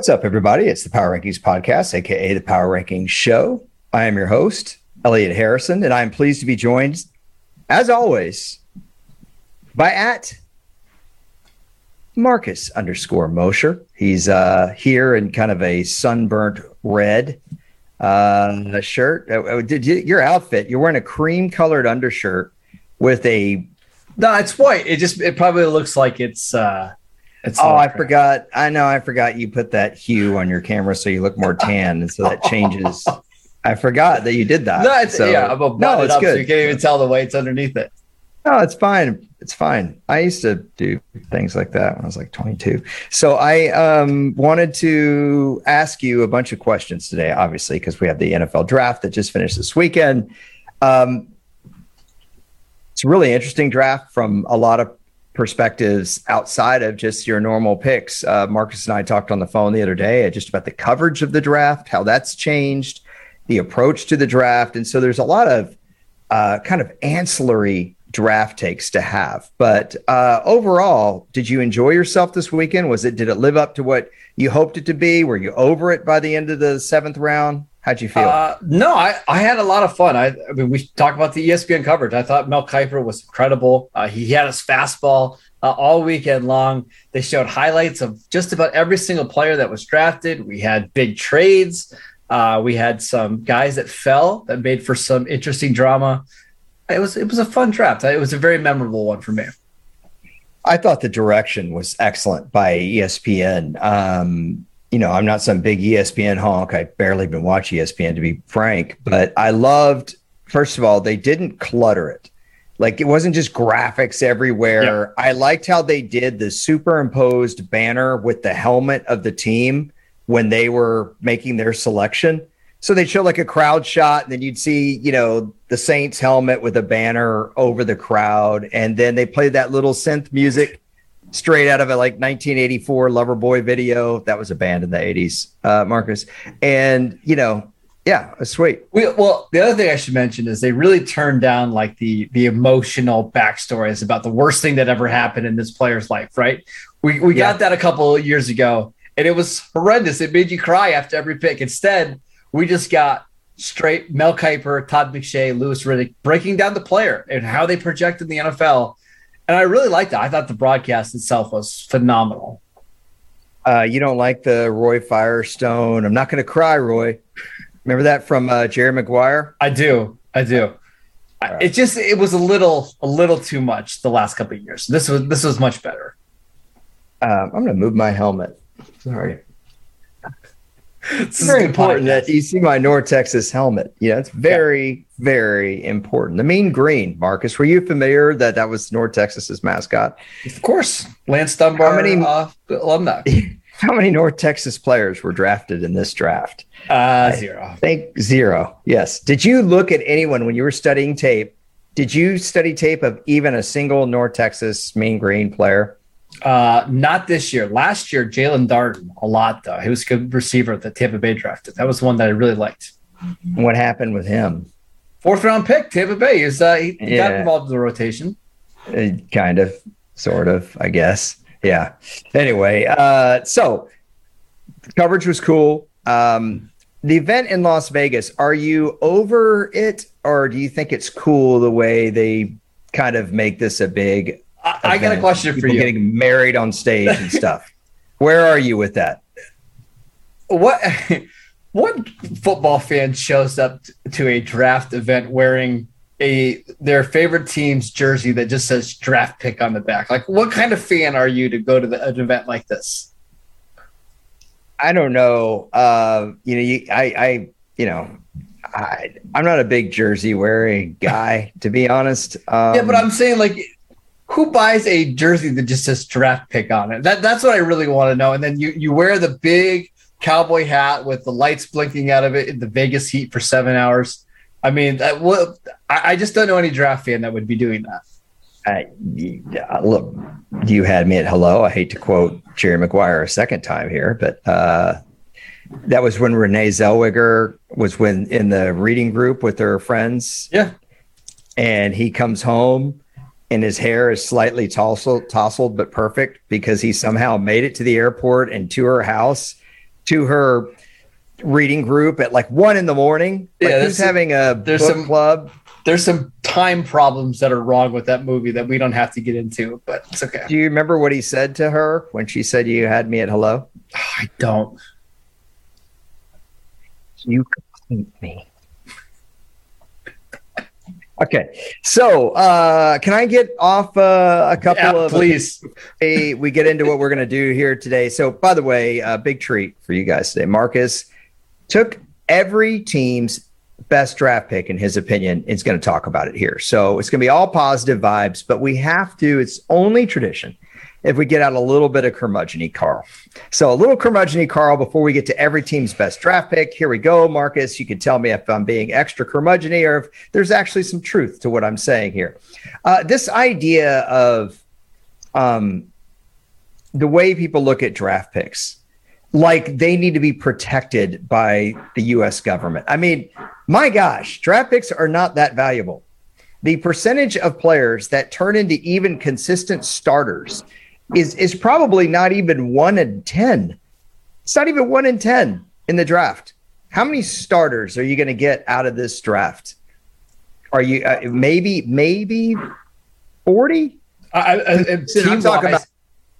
What's up, everybody? It's the Power Rankings Podcast, aka the Power Rankings Show. I am your host, Elliot Harrison, and I am pleased to be joined, as always, by at Marcus underscore Mosher. He's uh, here in kind of a sunburnt red uh, shirt. Uh, uh, did you, your outfit? You're wearing a cream colored undershirt with a. No, it's white. It just it probably looks like it's. uh it's oh, I forgot. I know. I forgot you put that hue on your camera so you look more tan, and so that changes. I forgot that you did that. No, it's, so, yeah, I'm no, it's up, good. So you can't even tell the weights underneath it. No, it's fine. It's fine. I used to do things like that when I was like 22. So I um, wanted to ask you a bunch of questions today, obviously, because we have the NFL draft that just finished this weekend. Um, it's a really interesting draft from a lot of perspectives outside of just your normal picks. Uh, Marcus and I talked on the phone the other day just about the coverage of the draft, how that's changed, the approach to the draft. And so there's a lot of uh, kind of ancillary draft takes to have. But uh, overall, did you enjoy yourself this weekend? Was it did it live up to what you hoped it to be? Were you over it by the end of the seventh round? How'd you feel? Uh, no, I, I had a lot of fun. I, I, mean, we talked about the ESPN coverage. I thought Mel Kiper was incredible. Uh, he had his fastball uh, all weekend long. They showed highlights of just about every single player that was drafted. We had big trades. Uh, we had some guys that fell that made for some interesting drama it was it was a fun draft. It was a very memorable one for me. I thought the direction was excellent by ESPN. Um, you know, I'm not some big ESPN honk. I barely even watch ESPN to be frank, but I loved. First of all, they didn't clutter it. Like it wasn't just graphics everywhere. Yeah. I liked how they did the superimposed banner with the helmet of the team when they were making their selection. So they'd show like a crowd shot, and then you'd see, you know, the Saints helmet with a banner over the crowd. And then they played that little synth music straight out of a like 1984 Loverboy video. That was a band in the 80s, uh, Marcus. And, you know, yeah, sweet. We, well, the other thing I should mention is they really turned down like the the emotional backstories about the worst thing that ever happened in this player's life, right? We we yeah. got that a couple of years ago, and it was horrendous. It made you cry after every pick. Instead, we just got straight Mel Kiper, Todd McShay, Louis Riddick breaking down the player and how they project in the NFL. And I really liked that. I thought the broadcast itself was phenomenal. Uh, you don't like the Roy Firestone. I'm not going to cry, Roy. Remember that from uh, Jerry Maguire? I do. I do. Right. It just it was a little a little too much the last couple of years. This was this was much better. Um, I'm going to move my helmet. Sorry it's very important podcast. that you see my North Texas helmet. Yeah, it's very, yeah. very important. The mean green, Marcus. Were you familiar that that was North Texas's mascot? Of course, Lance Dunbar, how many uh, alumni. How many North Texas players were drafted in this draft? Uh, zero. I think zero. Yes. Did you look at anyone when you were studying tape? Did you study tape of even a single North Texas mean green player? Uh, not this year. Last year, Jaelon Darden a lot though. He was a good receiver that Tampa Bay drafted. That was one that I really liked. What happened with him? Fourth round pick, Tampa Bay. Is uh, he yeah. got involved in the rotation? Uh, kind of, sort of, I guess. Yeah. Anyway, uh, so coverage was cool. Um, the event in Las Vegas. Are you over it, or do you think it's cool the way they kind of make this a big I, I got a question for you. Getting married on stage and stuff. Where are you with that? What what football fan shows up to a draft event wearing a their favorite team's jersey that just says draft pick on the back? Like, what kind of fan are you to go to the, an event like this? I don't know. Uh, you know, you, I, I, you know, I, I'm not a big jersey wearing guy, to be honest. Um, yeah, but I'm saying like who buys a jersey that just says draft pick on it? That that's what I really want to know. And then you you wear the big cowboy hat with the lights blinking out of it in the Vegas heat for seven hours. I mean, that, what, I, I just don't know any draft fan that would be doing that. Uh, look, you had me at hello. I hate to quote Jerry Maguire a second time here, but uh, that was when Renee Zellweger was when in the reading group with her friends. Yeah, and he comes home and his hair is slightly tousled, tousled but perfect because he somehow made it to the airport and to her house to her reading group at like one in the morning. Like Yeah, who's there's- having a there's book some- club? There's some time problems that are wrong with that movie that we don't have to get into, but it's okay. Do you remember what he said to her when she said you had me at hello? I don't. You complete me. Okay, so uh, can I get off uh, a couple Yeah, of please. Hey, we get into what we're going to do here today. So, by the way, a big treat for you guys today. Marcus took every team's best draft pick, in his opinion, is going to talk about it here. So, it's going to be all positive vibes, but we have to, it's only tradition if we get out a little bit of curmudgeon Carl. So, a little curmudgeon Carl before we get to every team's best draft pick. Here we go, Marcus. You can tell me if I'm being extra curmudgeon or if there's actually some truth to what I'm saying here. Uh, this idea of, um, the way people look at draft picks, like they need to be protected by the US government. I mean, my gosh, draft picks are not that valuable. The percentage of players that turn into even consistent starters is is probably not even 1 in 10. It's not even 1 in 10 in the draft. How many starters are you going to get out of this draft? Are you uh, maybe maybe 40? I, I, I, I'm talking about-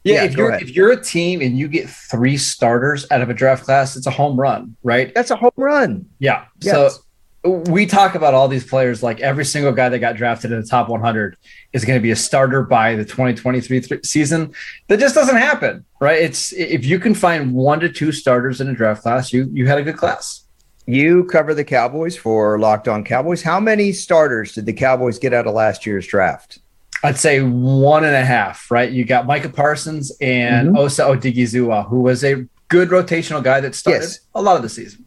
yeah, Yeah, if you're ahead. if you're a team and you get three starters out of a draft class, it's a home run, right? That's a home run. Yeah. Yes. So we talk about all these players like every single guy that got drafted in the top 100 is going to be a starter by the 2023 th- season. That just doesn't happen, right? It's if you can find one to two starters in a draft class, you you had a good class. You cover the Cowboys for Locked On Cowboys. How many starters did the Cowboys get out of last year's draft? I'd say one and a half, right? You got Micah Parsons and Mhm. Osa Odighizuwa, who was a good rotational guy that started Yes. a lot of the season.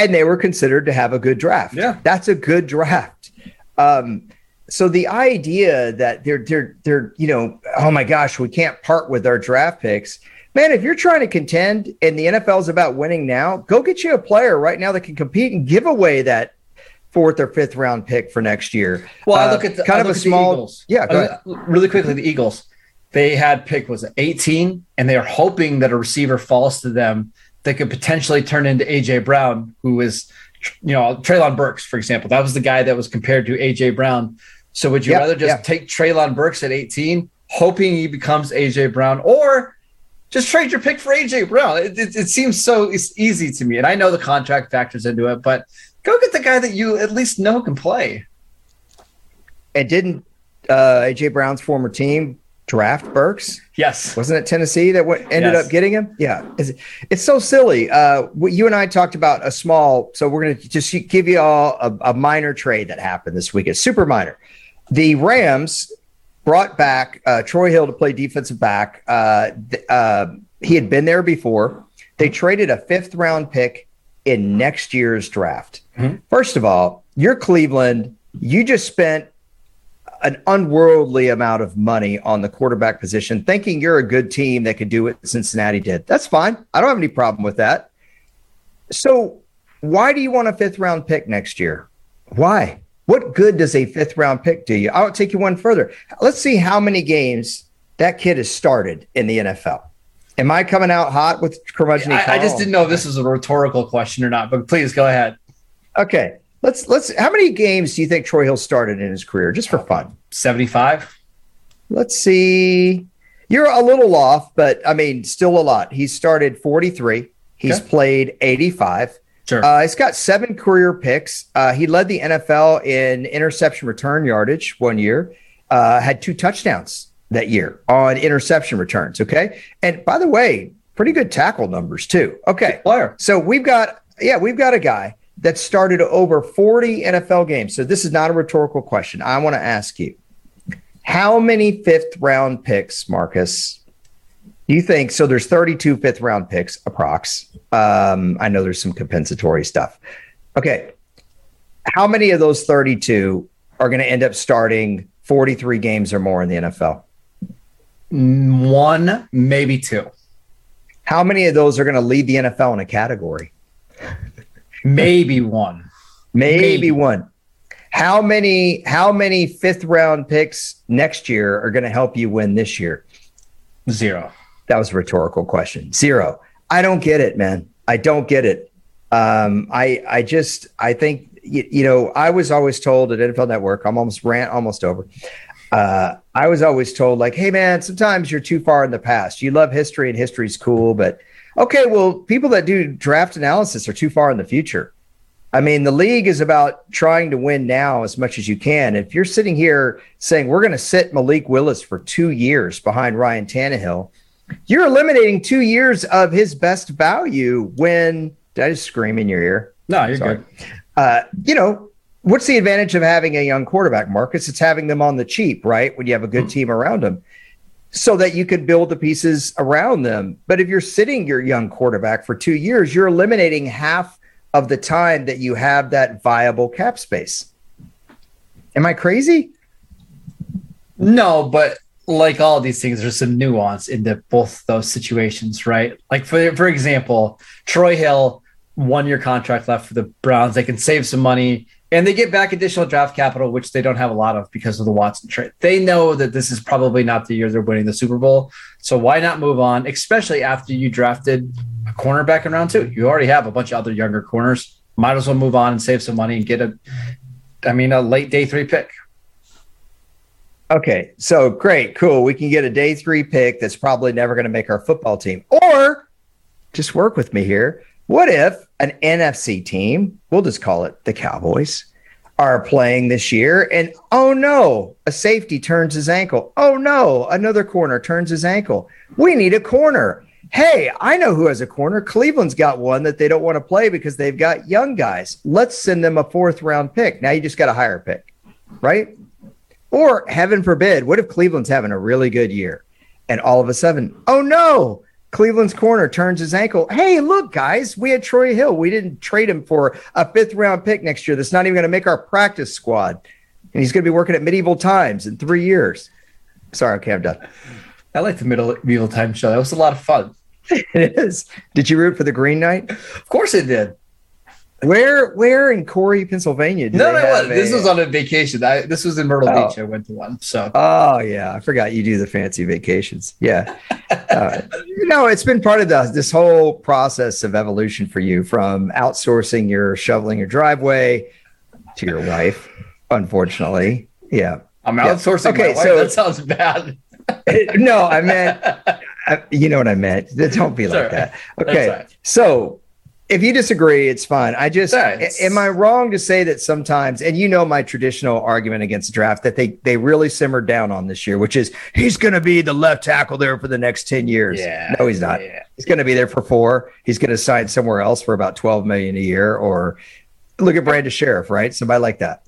And they were considered to have a good draft. Yeah. That's a good draft. Um, so the idea that they're they're they're you know oh my gosh we can't part with our draft picks man if you're trying to contend and the NFL is about winning now go get you a player right now that can compete and give away that fourth or fifth round pick for next year Well, I Uh, look at the, kind I of a look at the small Eagles. yeah go Uh, ahead. really quickly, the Eagles. They had pick was it 18, and they are hoping that a receiver falls to them that could potentially turn into AJ Brown, who is, you know, Treylon Burks, for example. That was the guy that was compared to AJ Brown. So would you Yeah, rather just yeah. take Treylon Burks at 18, hoping he becomes AJ Brown, or just trade your pick for AJ Brown? It, it, it seems so easy to me, and I know the contract factors into it, but go get the guy that you at least know can play. and didn't uh, AJ Brown's former team draft Burks Yes. Wasn't it Tennessee that what ended Yes. up getting him? Yeah, it's, it's so silly. Uh, you and I talked about a small. So we're going to just give you all a, a minor trade that happened this week. It's super minor. The Rams brought back uh, Troy Hill to play defensive back. Uh, th- uh, he had been there before. They traded a fifth round pick in next year's draft. Mhm. First of all, you're Cleveland. You just spent an unworldly amount of money on the quarterback position, thinking you're a good team that could do what Cincinnati did. That's fine. I don't have any problem with that. So, why do you want a fifth round pick next year? Why? What good does a fifth round pick do you? I'll take you one further. Let's see how many games that kid has started in the NFL. Am I coming out hot with curmudgeon? I, I just didn't know if this was a rhetorical question or not, but please go ahead. Okay, let's let's. How many games do you think Troy Hill started in his career, just for fun? 75. Let's see. You're a little off, but I mean, still a lot. He started 43. He's Okay. played 85. Sure. Uh, he's got seven career picks. Uh, he led the NFL in interception return yardage one year. Uh, had two touchdowns that year on interception returns. Okay, and by the way, pretty good tackle numbers too. Okay, player. so we've got yeah, we've got a guy that started over 40 NFL games. So this is not a rhetorical question. I want to ask you. How many fifth round picks, Marcus, you think? So there's 32 fifth round picks, approx. Um, I know there's some compensatory stuff. Okay. How many of those 32 are going to end up starting 43 games or more in the NFL? One, maybe two. How many of those are going to lead the NFL in a category? Maybe one. Maybe, Maybe. one. How many how many fifth round picks next year are going to help you win this year? Zero. That was a rhetorical question. Zero. I don't get it, man. I don't get it. Um, I I just I think you, you, know I was always told at NFL Network. I'm almost rant almost over. Uh, I was always told like, hey man, sometimes you're too far in the past. You love history and history's cool, but okay, well, people that do draft analysis are too far in the future. I mean, the league is about trying to win now as much as you can. If you're sitting here saying we're going to sit Malik Willis for two years behind Ryan Tannehill, you're eliminating two years of his best value when did I just scream in your ear? No, you're Sorry. good. Uh, you know, what's the advantage of having a young quarterback, Marcus? It's having them on the cheap, right? When you have a good mm-hmm. team around them so that you can build the pieces around them. But if you're sitting your young quarterback for two years, you're eliminating half of the time that you have that viable cap space. Am I crazy? No, but like all these things, there's some nuance into both those situations, right? Like for for example, Troy Hill, one year contract left for the Browns. They can save some money and they get back additional draft capital, which they don't have a lot of because of the Watson trade. They know that this is probably not the year they're winning the Super Bowl. So why not move on, especially after you drafted a cornerback in round two? You already have a bunch of other younger corners. Might as well move on and save some money and get a, I mean, a late day three pick. Okay, so great, cool. We can get a day three pick that's probably never going to make our football team. Or just work with me here. What if an NFC team, we'll just call it the Cowboys, are playing this year and oh no, a safety turns his ankle. Oh no, another corner turns his ankle. We need a corner. Hey, I know who has a corner. Cleveland's got one that they don't want to play because they've got young guys. Let's send them a fourth round pick. Now you just got a higher pick, right? Or heaven forbid, what if Cleveland's having a really good year and all of a sudden, oh no, Cleveland's corner turns his ankle. Hey, look, guys, we had Troy Hill. We didn't trade him for a fifth round pick next year that's not even going to make our practice squad. And he's going to be working at medieval times in three years. Sorry, okay, I'm done. I like the medieval time show. That was a lot of fun. it is. Did you root for the Green Knight? Of course it did. Where where in Corey, Pennsylvania? No, no, a, this was on a vacation. I, this was in Myrtle oh. Beach. I went to one. So. Oh yeah, I forgot you do the fancy vacations. Yeah. uh, you know, it's been part of the this whole process of evolution for you, from outsourcing your shoveling your driveway to your wife. Unfortunately, yeah. I'm outsourcing. Yeah. Okay, so that sounds bad. no, I meant. Uh, you know what I meant. Don't be like that. Okay, right. so if you disagree, it's fine. I just am I wrong to say that sometimes, and you know my traditional argument against the draft that they they really simmered down on this year, which is he's going to be the left tackle there for the next ten years. Yeah, no, he's not. Yeah. He's going to be there for four. He's going to sign somewhere else for about twelve million a year, or look at Brandon Scherff, right? Somebody like that.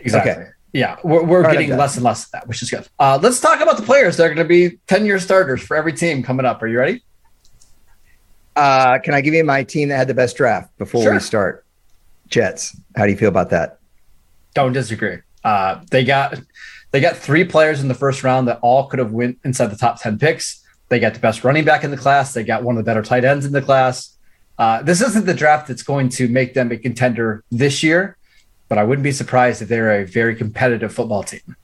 Exactly. Okay. Yeah, we're, we're getting less and less of that, which is good. Uh, let's talk about the players that are going to be 10 year starters for every team coming up. Are you ready? Uh, can I give you my team that had the best draft before sure. we start? Jets. How do you feel about that? Don't disagree. Uh, they got they got three players in the first round that all could have went inside the top ten picks. They got the best running back in the class. They got one of the better tight ends in the class. Uh, this isn't the draft that's going to make them a contender this year, but I wouldn't be surprised if they're a very competitive football team.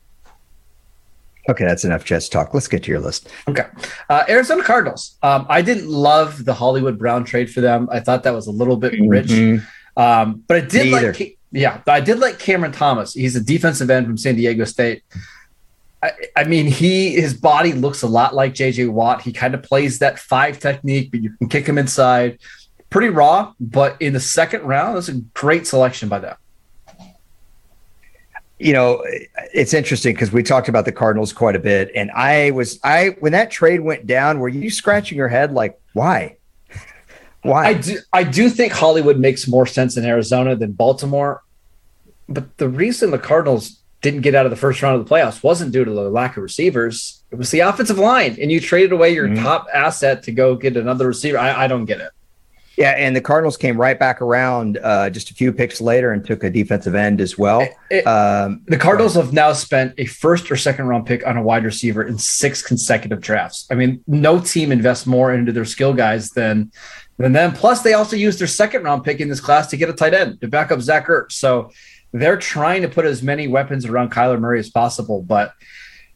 Okay, that's enough Jets talk. Let's get to your list. Okay. Uh, Arizona Cardinals. Um, I didn't love the Hollywood Brown trade for them. I thought that was a little bit rich. Mm-hmm. Um, but I did like, yeah, I did like Cameron Thomas. He's a defensive end from San Diego State. I, I, mean, he his body looks a lot like JJ Watt. He kind of plays that five technique, but you can kick him inside. Pretty raw, but in the second round, that's a great selection by them you know, it's interesting because we talked about the Cardinals quite a bit, and I was I when that trade went down, were you scratching your head like why? Why? I do I do think Hollywood makes more sense in Arizona than Baltimore, but the reason the Cardinals didn't get out of the first round of the playoffs wasn't due to the lack of receivers. It was the offensive line, and you traded away your mm-hmm. top asset to go get another receiver. I, I don't get it. Yeah, and the Cardinals came right back around uh, just a few picks later and took a defensive end as well. It, um, the Cardinals have now spent a first or second round pick on a wide receiver in six consecutive drafts. I mean, no team invests more into their skill guys than than them. Plus, they also used their second round pick in this class to get a tight end to back up Zach Ertz. So they're trying to put as many weapons around Kyler Murray as possible. But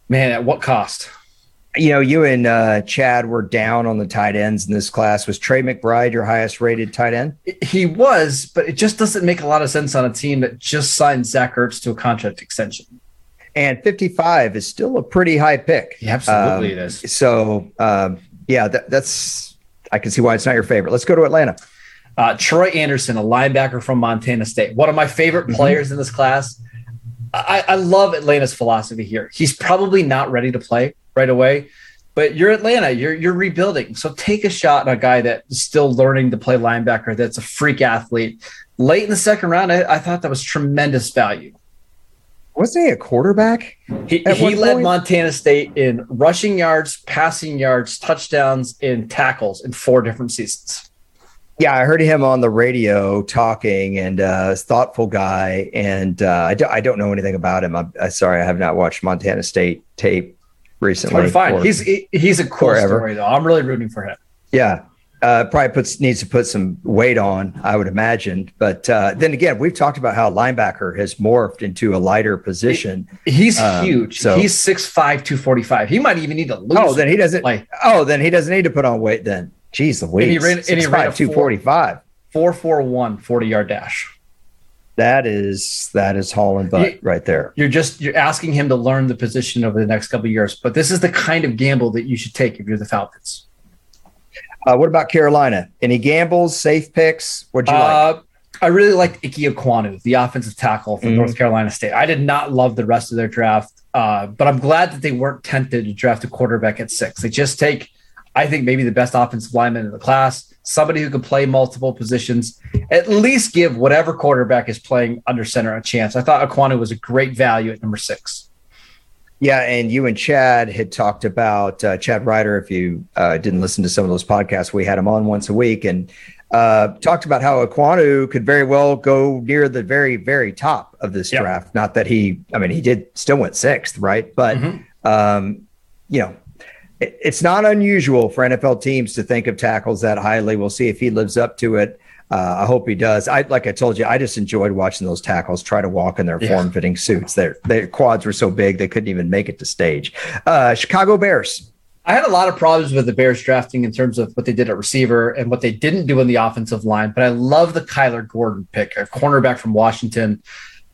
man, at what cost? You know, you and uh, Chad were down on the tight ends in this class. Was Trey McBride your highest rated tight end? He was, but it just doesn't make a lot of sense on a team that just signed Zach Ertz to a contract extension. And 55 is still a pretty high pick. Yeah, absolutely, Um, it is. So, um, yeah, that, that's, I can see why it's not your favorite. Let's go to Atlanta. Uh, Troy Anderson, a linebacker from Montana State, one of my favorite Mhm. players in this class. I, I love Atlanta's philosophy here. He's probably not ready to play right away, but you're Atlanta, you're you're rebuilding. So take a shot on a guy that's still learning to play linebacker, that's a freak athlete. Late in the second round, I, I thought that was tremendous value. Wasn't he a quarterback? He, he led point? Montana State in rushing yards, passing yards, touchdowns, and tackles in four different seasons. Yeah, I heard him on the radio talking, and uh, thoughtful guy. And uh, I, don't, I don't know anything about him. I'm, I'm sorry, I have not watched Montana State tape recently. hard to find. or- He's he's a cool Forever. story though. I'm really rooting for him. yeah, uh, probably puts needs to put some weight on, I would imagine. But uh, then again, we've talked about how linebacker has morphed into a lighter position. He's Um, huge. so- he's 6'5", 245. He might even need to lose. Oh, then he doesn't. like Oh, then he doesn't need to put on weight. Then, jeez, Louise, he ran- and he ran a 6'5", 245. 4'4", 40 yard dash. That is that is hauling butt Ye- right there. You're just you're asking him to learn the position over the next couple of years. But this is the kind of gamble that you should take if you're the Falcons. Uh, what about Carolina? Any gambles, safe picks? What'd you like? Uh, I really liked Ike Ekwonu, the offensive tackle from Mhm. North Carolina State. I did not love the rest of their draft, uh, but I'm glad that they weren't tempted to draft a quarterback at six. They just take, I think, maybe the best offensive lineman in the class, somebody who can play multiple positions, at least give whatever quarterback is playing under center a chance. I thought Ekwonu was a great value at number six. Yeah, and you and Chad had talked about uh, Chad Ryder. If you uh, didn't listen to some of those podcasts, we had him on once a week and uh, talked about how Ekwonu could very well go near the very, very top of this Yep. draft. Not that he, I mean, he did still went sixth, right? But Mhm. um, you know, it's not unusual for NFL teams to think of tackles that highly. We'll see if he lives up to it. Uh, I hope he does. I like I told you, I just enjoyed watching those tackles try to walk in their Yeah. form-fitting suits. Their their quads were so big they couldn't even make it to stage. Uh, Chicago Bears. I had a lot of problems with the Bears drafting in terms of what they did at receiver and what they didn't do in the offensive line, but I love the Kyler Gordon pick, a cornerback from Washington.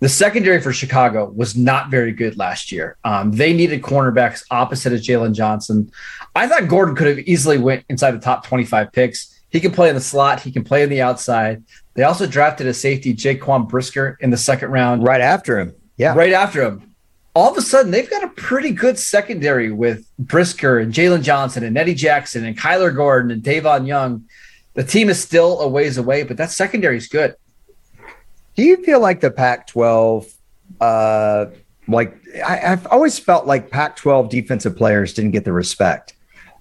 The secondary for Chicago was not very good last year. Um, they needed cornerbacks opposite of Jaylon Johnson. I thought Gordon could have easily went inside the top 25 picks. He can play in the slot. He can play in the outside. They also drafted a safety, Jaquan Brisker, in the second round Right after him. Yeah. right after him. All of a sudden, they've got a pretty good secondary with Brisker and Jaylon Johnson and Eddie Jackson and Kyler Gordon and Davon Young. The team is still a ways away, but that secondary is good. Do you feel like the Pac-12, uh, like I, I've always felt like Pac-12 defensive players didn't get the respect.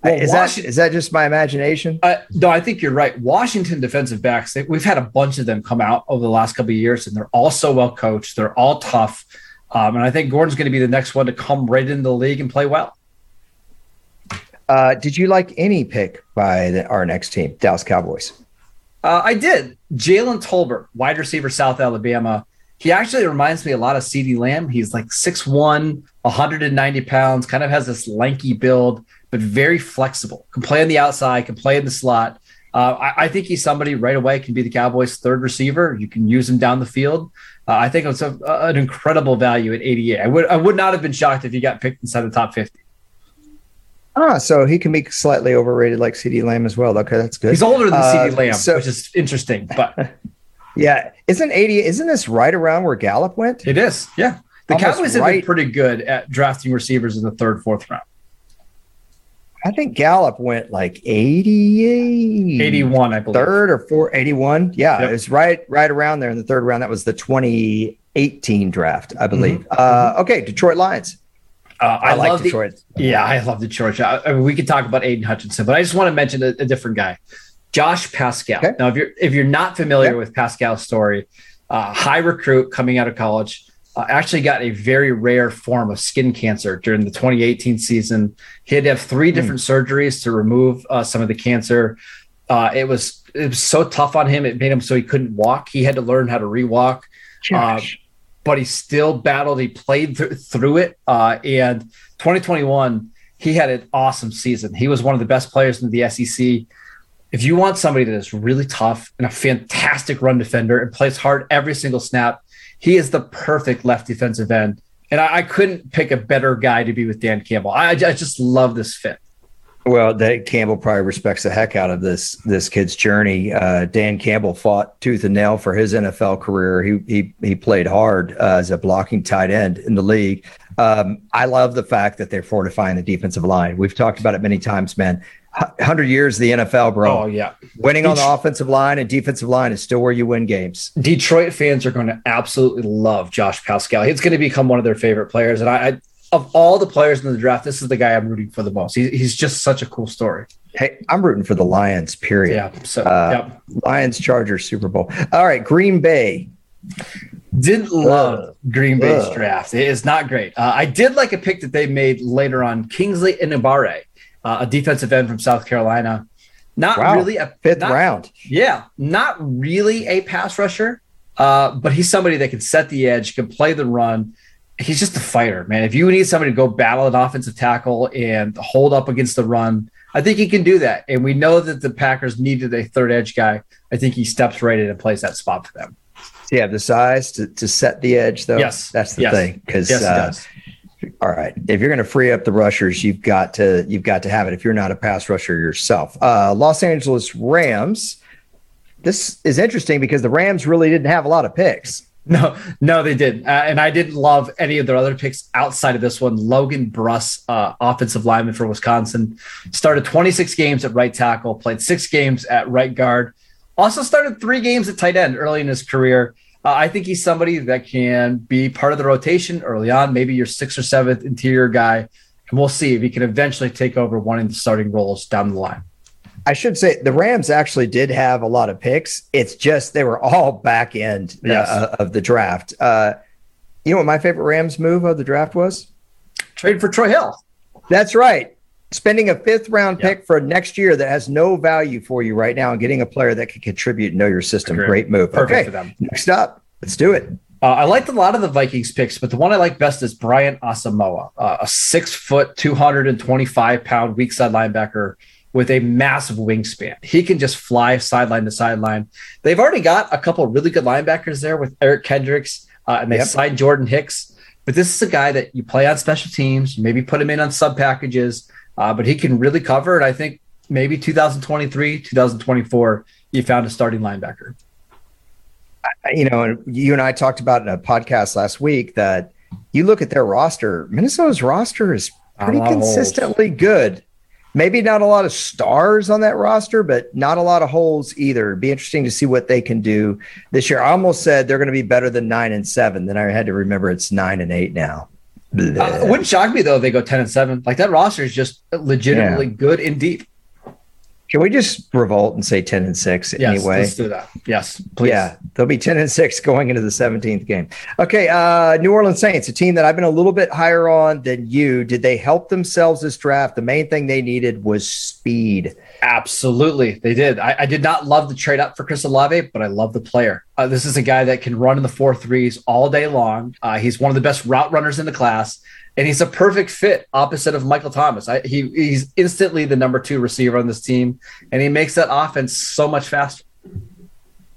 Well, is Washington- that is that just my imagination? Uh, no, I think you're right. Washington defensive backs, they, we've had a bunch of them come out over the last couple of years, and they're all so well coached. They're all tough. Um, and I think Gordon's going to be the next one to come right into the league and play well. Uh, did you like any pick by the, our next team, Dallas Cowboys? Uh, I did. Jalen Tolbert, wide receiver, South Alabama. He actually reminds me a lot of CeeDee Lamb. He's like 6'1, 190 pounds, kind of has this lanky build, but very flexible. Can play on the outside, can play in the slot. Uh, I, I think he's somebody right away can be the Cowboys' third receiver. You can use him down the field. Uh, I think it's a, an incredible value at 88. I would I would not have been shocked if he got picked inside the top 50. Ah, so he can be slightly overrated like CeeDee Lamb as well. Okay, that's good. He's older than Uh, CeeDee Lamb, so- which is interesting, but yeah, isn't 80 isn't this right around where Gallup went? It is, yeah. The Almost Cowboys have been pretty good at drafting receivers in the third, fourth round. I think Gallup went like 80 81, I believe. third or four, 81. Yeah, Yep. it was right right around there in the third round. That was the 2018 draft, I believe. Mm-hmm. Uh, okay, Detroit Lions. Uh, I, I, like love the, Detroit. yeah, I love Detroit. I, I mean, we could talk about Aidan Hutchinson, but I just want to mention a, a different guy, Josh Paschal. Okay. Now, if you're if you're not familiar Okay. with Paschal's story, uh, high recruit coming out of college, uh, actually got a very rare form of skin cancer during the 2018 season. He had to have three different surgeries to remove uh, some of the cancer. Uh, it was it was so tough on him; it made him so he couldn't walk. He had to learn how to rewalk. Josh. But he still battled. He played th- through it. Uh, and 2021, he had an awesome season. He was one of the best players in the SEC. If you want somebody that is really tough and a fantastic run defender and plays hard every single snap, he is the perfect left defensive end. And I, I couldn't pick a better guy to be with Dan Campbell. I, I just love this fit. Well, Dan Campbell probably respects the heck out of this this kid's journey. Uh, Dan Campbell fought tooth and nail for his NFL career. He he he played hard uh, as a blocking tight end in the league. Um, I love the fact that they're fortifying the defensive line. We've talked about it many times, man. Hundred years of the NFL, bro. Oh yeah, winning on the offensive line and defensive line is still where you win games. Detroit fans are going to absolutely love Josh Paschal. He's going to become one of their favorite players, and I, I of all the players in the draft, this is the guy I'm rooting for the most. He, he's just such a cool story. Hey, I'm rooting for the Lions. Period. Yeah. So, uh, yep. Lions, Chargers, Super Bowl. All right, Green Bay. Didn't love uh, Green Bay's uh. draft. It is not great. Uh, I did like a pick that they made later on, Kingsley Enagbare, uh, a defensive end from South Carolina. Not wow. really a fifth not, round. Yeah, not really a pass rusher, uh, but he's somebody that can set the edge, can play the run he's just a fighter, man. If you need somebody to go battle an offensive tackle and hold up against the run, I think he can do that. And we know that the Packers needed a third edge guy. I think he steps right in and plays that spot for them. Have the size to, to set the edge, though? Yes. That's the yes. thing. Because, yes, uh, all right, if you're going to free up the rushers, you've got to you've got to have it. If you're not a pass rusher yourself, uh, Los Angeles Rams. This is interesting because the Rams really didn't have a lot of picks. No, no, they didn't. Uh, and I didn't love any of their other picks outside of this one. Logan Bruss, uh, offensive lineman for Wisconsin, started 26 games at right tackle, played six games at right guard, also started three games at tight end early in his career. Uh, I think he's somebody that can be part of the rotation early on, maybe your sixth or seventh interior guy. And we'll see if he can eventually take over one of the starting roles down the line. I should say the Rams actually did have a lot of picks. It's just they were all back end uh, yes. uh, of the draft. Uh, you know what my favorite Rams move of the draft was? Trade for Troy Hill. That's right. Spending a fifth round pick for next year that has no value for you right now and getting a player that can contribute and know your system. Agreed. Great move. Perfect okay. for them. Next up, let's do it. Uh, I liked a lot of the Vikings picks, but the one I like best is Brian Asamoah, uh, a six foot, 225 pound weak side linebacker with a massive wingspan. He can just fly sideline to sideline. They've already got a couple really good linebackers there with Eric Kendricks, uh, and they yep. signed Jordan Hicks. But this is a guy that you play on special teams, maybe put him in on sub packages, uh, but he can really cover. And I think maybe 2023, 2024, you found a starting linebacker. You know, you and I talked about in a podcast last week that you look at their roster, Minnesota's roster is pretty consistently good maybe not a lot of stars on that roster, but not a lot of holes either. It'd be interesting to see what they can do this year. I almost said they're going to be better than nine and seven. Then I had to remember it's nine and eight now. Uh, wouldn't shock me though if they go ten and seven. Like that roster is just legitimately yeah. good and deep. Can we just revolt and say 10 and 6 yes, anyway? Let's do that. Yes, please. Yeah, they'll be 10 and 6 going into the 17th game. Okay, uh, New Orleans Saints, a team that I've been a little bit higher on than you. Did they help themselves this draft? The main thing they needed was speed. Absolutely, they did. I, I did not love the trade up for Chris Olave, but I love the player. Uh, this is a guy that can run in the four threes all day long. Uh, he's one of the best route runners in the class and he's a perfect fit opposite of Michael Thomas. I, he he's instantly the number two receiver on this team, and he makes that offense so much faster.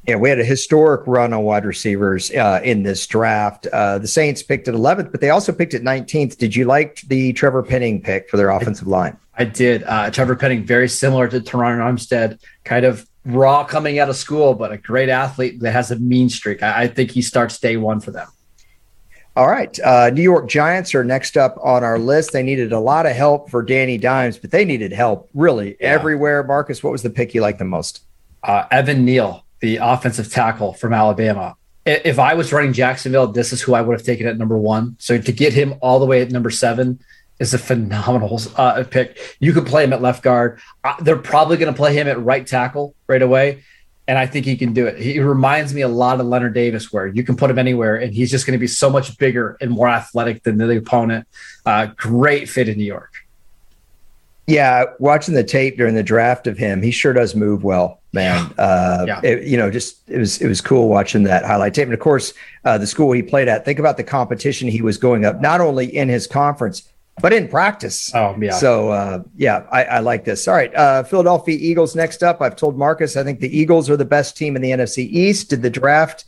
Yeah, we had a historic run on wide receivers uh, in this draft. Uh, the Saints picked at 11th, but they also picked at 19th. Did you like the Trevor Penning pick for their offensive line? I did. Uh, Trevor Penning, very similar to Terron Armstead, kind of raw coming out of school, but a great athlete that has a mean streak. I, I think he starts day one for them. All right. Uh, New York Giants are next up on our list. They needed a lot of help for Danny Dimes, but they needed help really yeah. everywhere. Marcus, what was the pick you liked the most? Uh, Evan Neal, the offensive tackle from Alabama. If I was running Jacksonville, this is who I would have taken at number one. So to get him all the way at number seven is a phenomenal uh, pick. You could play him at left guard. Uh, they're probably going to play him at right tackle right away and I think he can do it. He reminds me a lot of Leonard Davis, where you can put him anywhere, and he's just going to be so much bigger and more athletic than the opponent. Uh, great fit in New York. Yeah, watching the tape during the draft of him, he sure does move well, man. Uh, yeah. It, you know, just it was it was cool watching that highlight tape. And of course, uh, the school he played at. Think about the competition he was going up, not only in his conference but in practice. Oh, yeah. So, uh, yeah, I, I, like this. All right. Uh, Philadelphia Eagles next up. I've told Marcus I think the Eagles are the best team in the NFC East. Did the draft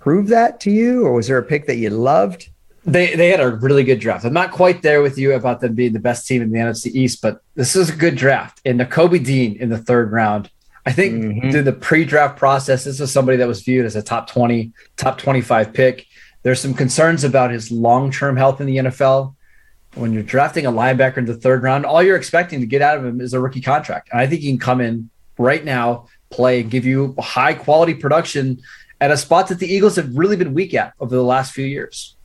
prove that to you, or was there a pick that you loved? They, they had a really good draft. I'm not quite there with you about them being the best team in the NFC East, but this is a good draft. And Nakobe Dean in the third round. I think mm-hmm. through the pre-draft process, this is somebody that was viewed as a top 20, top 25 pick. There's some concerns about his long-term health in the NFL when you're drafting a linebacker in the third round, all you're expecting to get out of him is a rookie contract. And I think he can come in right now, play, give you high quality production at a spot that the Eagles have really been weak at over the last few years.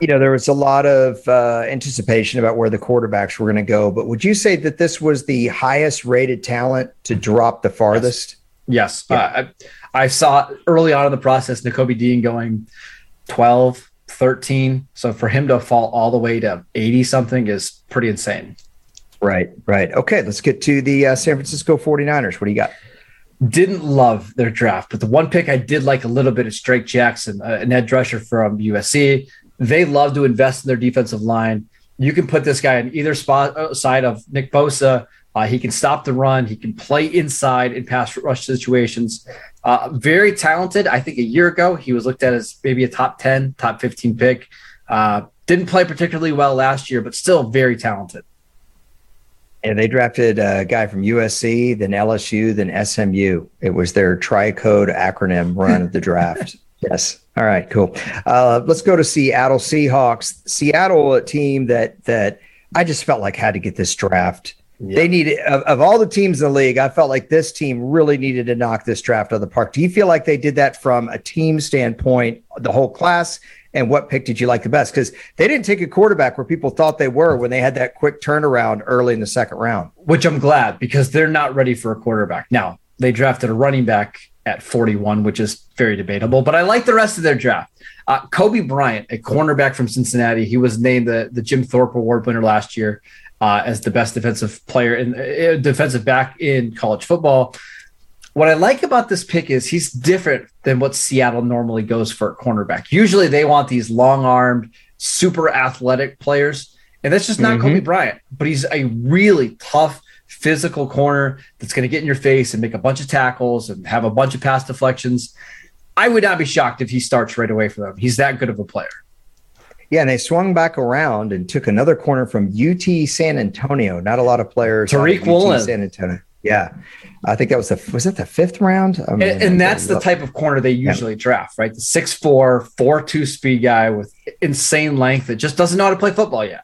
You know, there was a lot of uh, anticipation about where the quarterbacks were going to go, but would you say that this was the highest rated talent to drop the farthest? Yes. yes. Uh, I, I, saw early on in the process, Nakobe Dean going 12, 13. So for him to fall all the way to 80 something is pretty insane. Right, right. Okay, let's get to the uh, San Francisco 49ers. What do you got? Didn't love their draft, but the one pick I did like a little bit is Drake Jackson, uh, an edge rusher from USC. They love to invest in their defensive line. You can put this guy on either spot uh, side of Nick Bosa. Uh, he can stop the run. He can play inside in pass rush situations. Uh, very talented. I think a year ago he was looked at as maybe a top 10, top 15 pick. Uh, didn't play particularly well last year, but still very talented. And they drafted a guy from USC, then LSU, then SMU. It was their tricode acronym run of the draft. yes. All right. Cool. Uh, let's go to Seattle Seahawks. Seattle, a team that that I just felt like had to get this draft they needed of, of, all the teams in the league. I felt like this team really needed to knock this draft out of the park. Do you feel like they did that from a team standpoint, the whole class? And what pick did you like the best? Because they didn't take a quarterback where people thought they were when they had that quick turnaround early in the second round. Which I'm glad because they're not ready for a quarterback now. They drafted a running back at 41, which is very debatable. But I like the rest of their draft. Uh, Coby Bryant, a cornerback from Cincinnati, he was named the the Jim Thorpe Award winner last year uh, as the best defensive player in uh, defensive back in college football. What I like about this pick is he's different than what Seattle normally goes for a cornerback. Usually they want these long armed, super athletic players. And that's just not mm-hmm. Coby Bryant, but he's a really tough, physical corner that's going to get in your face and make a bunch of tackles and have a bunch of pass deflections. I would not be shocked if he starts right away for them. He's that good of a player. Yeah, and they swung back around and took another corner from UT San Antonio. Not a lot of players. Tariq Woolen. San Antonio. Yeah, I think that was the was that the fifth round. I mean, and, and that's the type of corner they usually yeah. draft, right? The six four, four two speed guy with insane length that just doesn't know how to play football yet.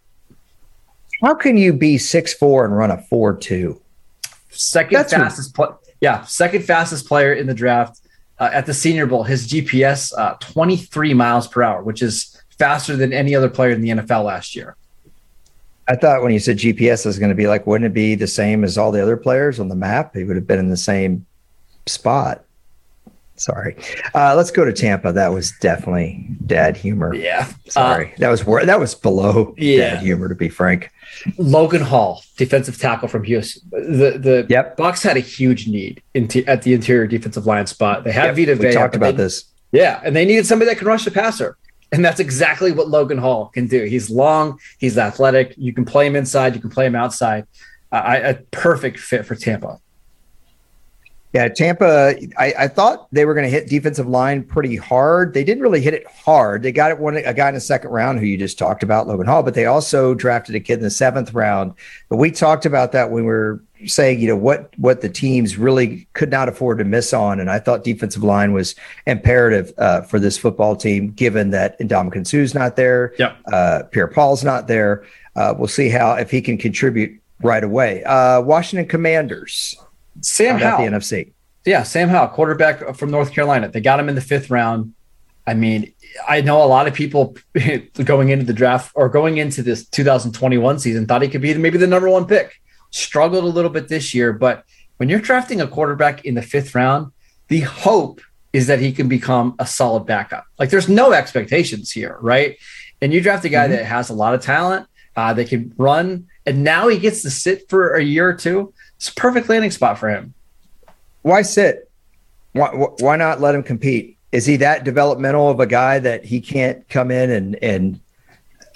How can you be six four and run a four two? Second that's fastest, pl- yeah, second fastest player in the draft uh, at the Senior Bowl. His GPS uh, twenty three miles per hour, which is faster than any other player in the NFL last year. I thought when you said GPS is going to be like, wouldn't it be the same as all the other players on the map? He would have been in the same spot. Sorry. Uh, let's go to Tampa. That was definitely dad humor. Yeah. Sorry. Uh, that was that was below yeah. dad humor, to be frank. Logan Hall, defensive tackle from Houston. The the yep. Bucs had a huge need in t- at the interior defensive line spot. They had yep. Vita We talked about they, this. Yeah, and they needed somebody that can rush the passer. And that's exactly what Logan Hall can do. He's long, he's athletic. You can play him inside, you can play him outside. A perfect fit for Tampa. Yeah, Tampa. I, I thought they were going to hit defensive line pretty hard. They didn't really hit it hard. They got it one a guy in the second round who you just talked about, Logan Hall, but they also drafted a kid in the seventh round. But we talked about that when we were saying, you know, what what the teams really could not afford to miss on, and I thought defensive line was imperative uh, for this football team, given that Ndamukong Suh's not there, yep. uh, Pierre Paul's not there. Uh, we'll see how if he can contribute right away. Uh, Washington Commanders. Sam Howell. The NFC. Yeah, Sam Howell, quarterback from North Carolina. They got him in the fifth round. I mean, I know a lot of people going into the draft or going into this 2021 season thought he could be maybe the number one pick. Struggled a little bit this year, but when you're drafting a quarterback in the fifth round, the hope is that he can become a solid backup. Like there's no expectations here, right? And you draft a guy mm-hmm. that has a lot of talent, uh, that can run, and now he gets to sit for a year or two. It's a perfect landing spot for him. Why sit? Why, why not let him compete? Is he that developmental of a guy that he can't come in and and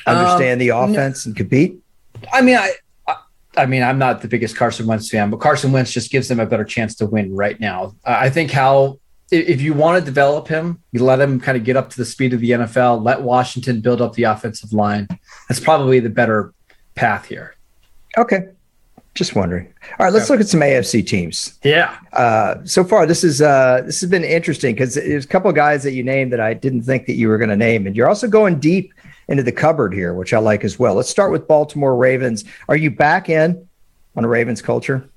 understand um, the offense and compete? I mean, I, I, I mean, I'm not the biggest Carson Wentz fan, but Carson Wentz just gives them a better chance to win right now. I think how if you want to develop him, you let him kind of get up to the speed of the NFL. Let Washington build up the offensive line. That's probably the better path here. Okay, just wondering. All right, let's look at some AFC teams. Yeah. Uh, so far, this is uh, this has been interesting because there's a couple of guys that you named that I didn't think that you were going to name, and you're also going deep into the cupboard here, which I like as well. Let's start with Baltimore Ravens. Are you back in on Ravens culture?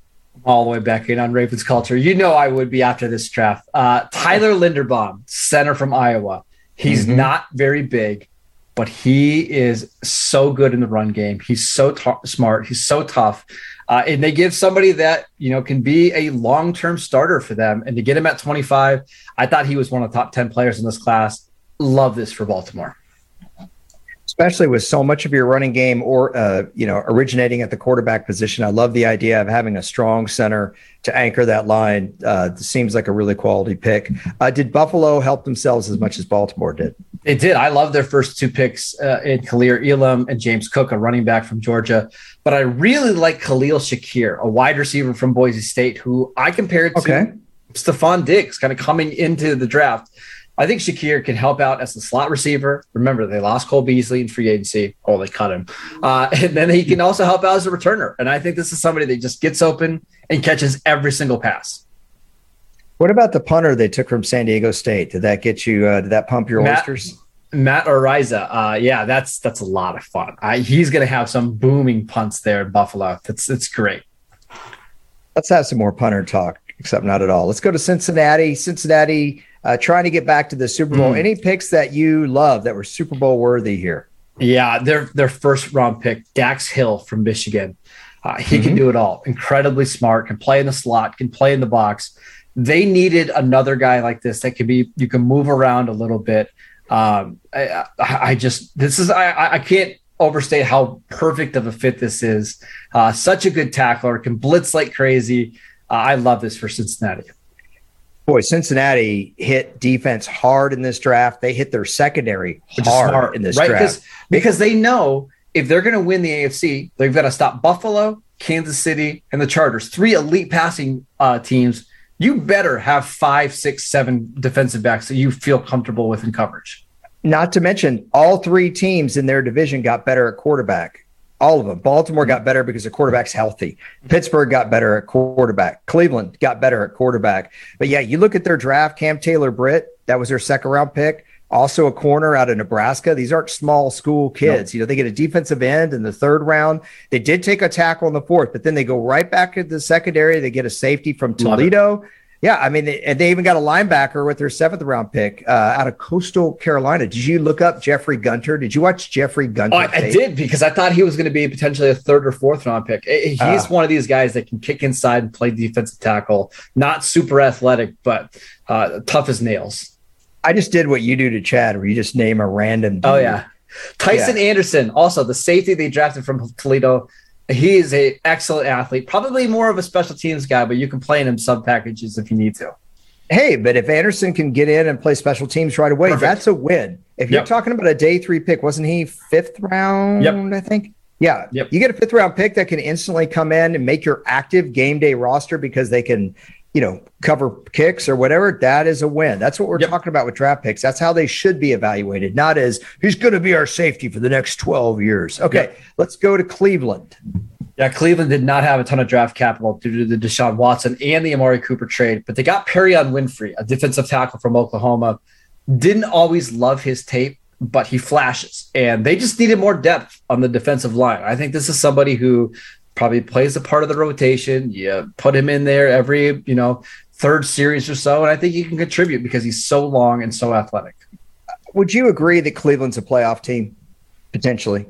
All the way back in on Ravens culture. You know I would be after this draft. Uh, Tyler Linderbaum, center from Iowa. He's mm-hmm. not very big, but he is so good in the run game. He's so t- smart. He's so tough. Uh, and they give somebody that you know can be a long-term starter for them. And to get him at 25, I thought he was one of the top 10 players in this class. Love this for Baltimore especially with so much of your running game or uh, you know originating at the quarterback position. I love the idea of having a strong center to anchor that line. Uh, seems like a really quality pick. Uh, did Buffalo help themselves as much as Baltimore did? They did. I love their first two picks uh, in Kaiir Elam and James Cook, a running back from Georgia. But I really like Khalil Shakir, a wide receiver from Boise State, who I compared to okay. Stefon Diggs, kind of coming into the draft. I think Shakir can help out as the slot receiver. Remember, they lost Cole Beasley in free agency. Oh, they cut him. Uh, and then he can also help out as a returner. And I think this is somebody that just gets open and catches every single pass. What about the punter they took from San Diego State? Did that get you? Uh, did that pump your Matt, oysters? Matt Araiza. Uh, yeah, that's that's a lot of fun. I, he's going to have some booming punts there in Buffalo. That's that's great. Let's have some more punter talk, except not at all. Let's go to Cincinnati. Cincinnati uh, trying to get back to the Super Bowl. Mm. Any picks that you love that were Super Bowl worthy here? Yeah, their their first round pick, Dax Hill from Michigan. Uh, he mm-hmm. can do it all. Incredibly smart, can play in the slot, can play in the box. They needed another guy like this that can be you can move around a little bit. Um, I, I, just this is I, I can't overstate how perfect of a fit this is. Uh, such a good tackler, can blitz like crazy. Uh, I love this for Cincinnati. Boy, Cincinnati hit defense hard in this draft. They hit their secondary hard in this right? draft because they know if they're going to win the AFC, they've got to stop Buffalo, Kansas City, and the Chargers, three elite passing uh, teams. You better have five, six, seven defensive backs that you feel comfortable with in coverage. Not to mention, all three teams in their division got better at quarterback. All of them. Baltimore got better because the quarterback's healthy. Pittsburgh got better at quarterback. Cleveland got better at quarterback. But yeah, you look at their draft, Cam Taylor Britt, that was their second round pick. Also a corner out of Nebraska. These aren't small school kids. You know, they get a defensive end in the third round. They did take a tackle in the fourth, but then they go right back to the secondary. They get a safety from Toledo. Yeah, I mean, and they even got a linebacker with their seventh round pick uh, out of Coastal Carolina. Did you look up Jeffrey Gunter? Did you watch Jeffrey Gunter? Oh, I, I, did because I thought he was going to be potentially a third or fourth round pick. He's uh, one of these guys that can kick inside and play defensive tackle. Not super athletic, but uh, tough as nails. I just did what you do to Chad, where you just name a random. Oh, dude. Oh yeah, Tycen yeah. Anderson, also the safety they drafted from Toledo he is a excellent athlete, probably more of a special teams guy, but you can play in him sub packages if you need to. Hey, but if Anderson can get in and play special teams right away, Perfect. that's a win. If you're yep. talking about a day three pick, wasn't he fifth round? Yep. I think. Yeah. Yep. You get a fifth round pick that can instantly come in and make your active game day roster because they can you know, cover kicks or whatever, that is a win. That's what we're yep. talking about with draft picks. That's how they should be evaluated, not as who's going to be our safety for the next 12 years. Okay, yep. let's go to Cleveland. Yeah, Cleveland did not have a ton of draft capital due to the Deshaun Watson and the Amari Cooper trade, but they got Perrion Winfrey, a defensive tackle from Oklahoma. Didn't always love his tape, but he flashes. And they just needed more depth on the defensive line. I think this is somebody who probably plays a part of the rotation. You put him in there every, you know, third series or so, and I think he can contribute because he's so long and so athletic. Would you agree that Cleveland's a playoff team potentially?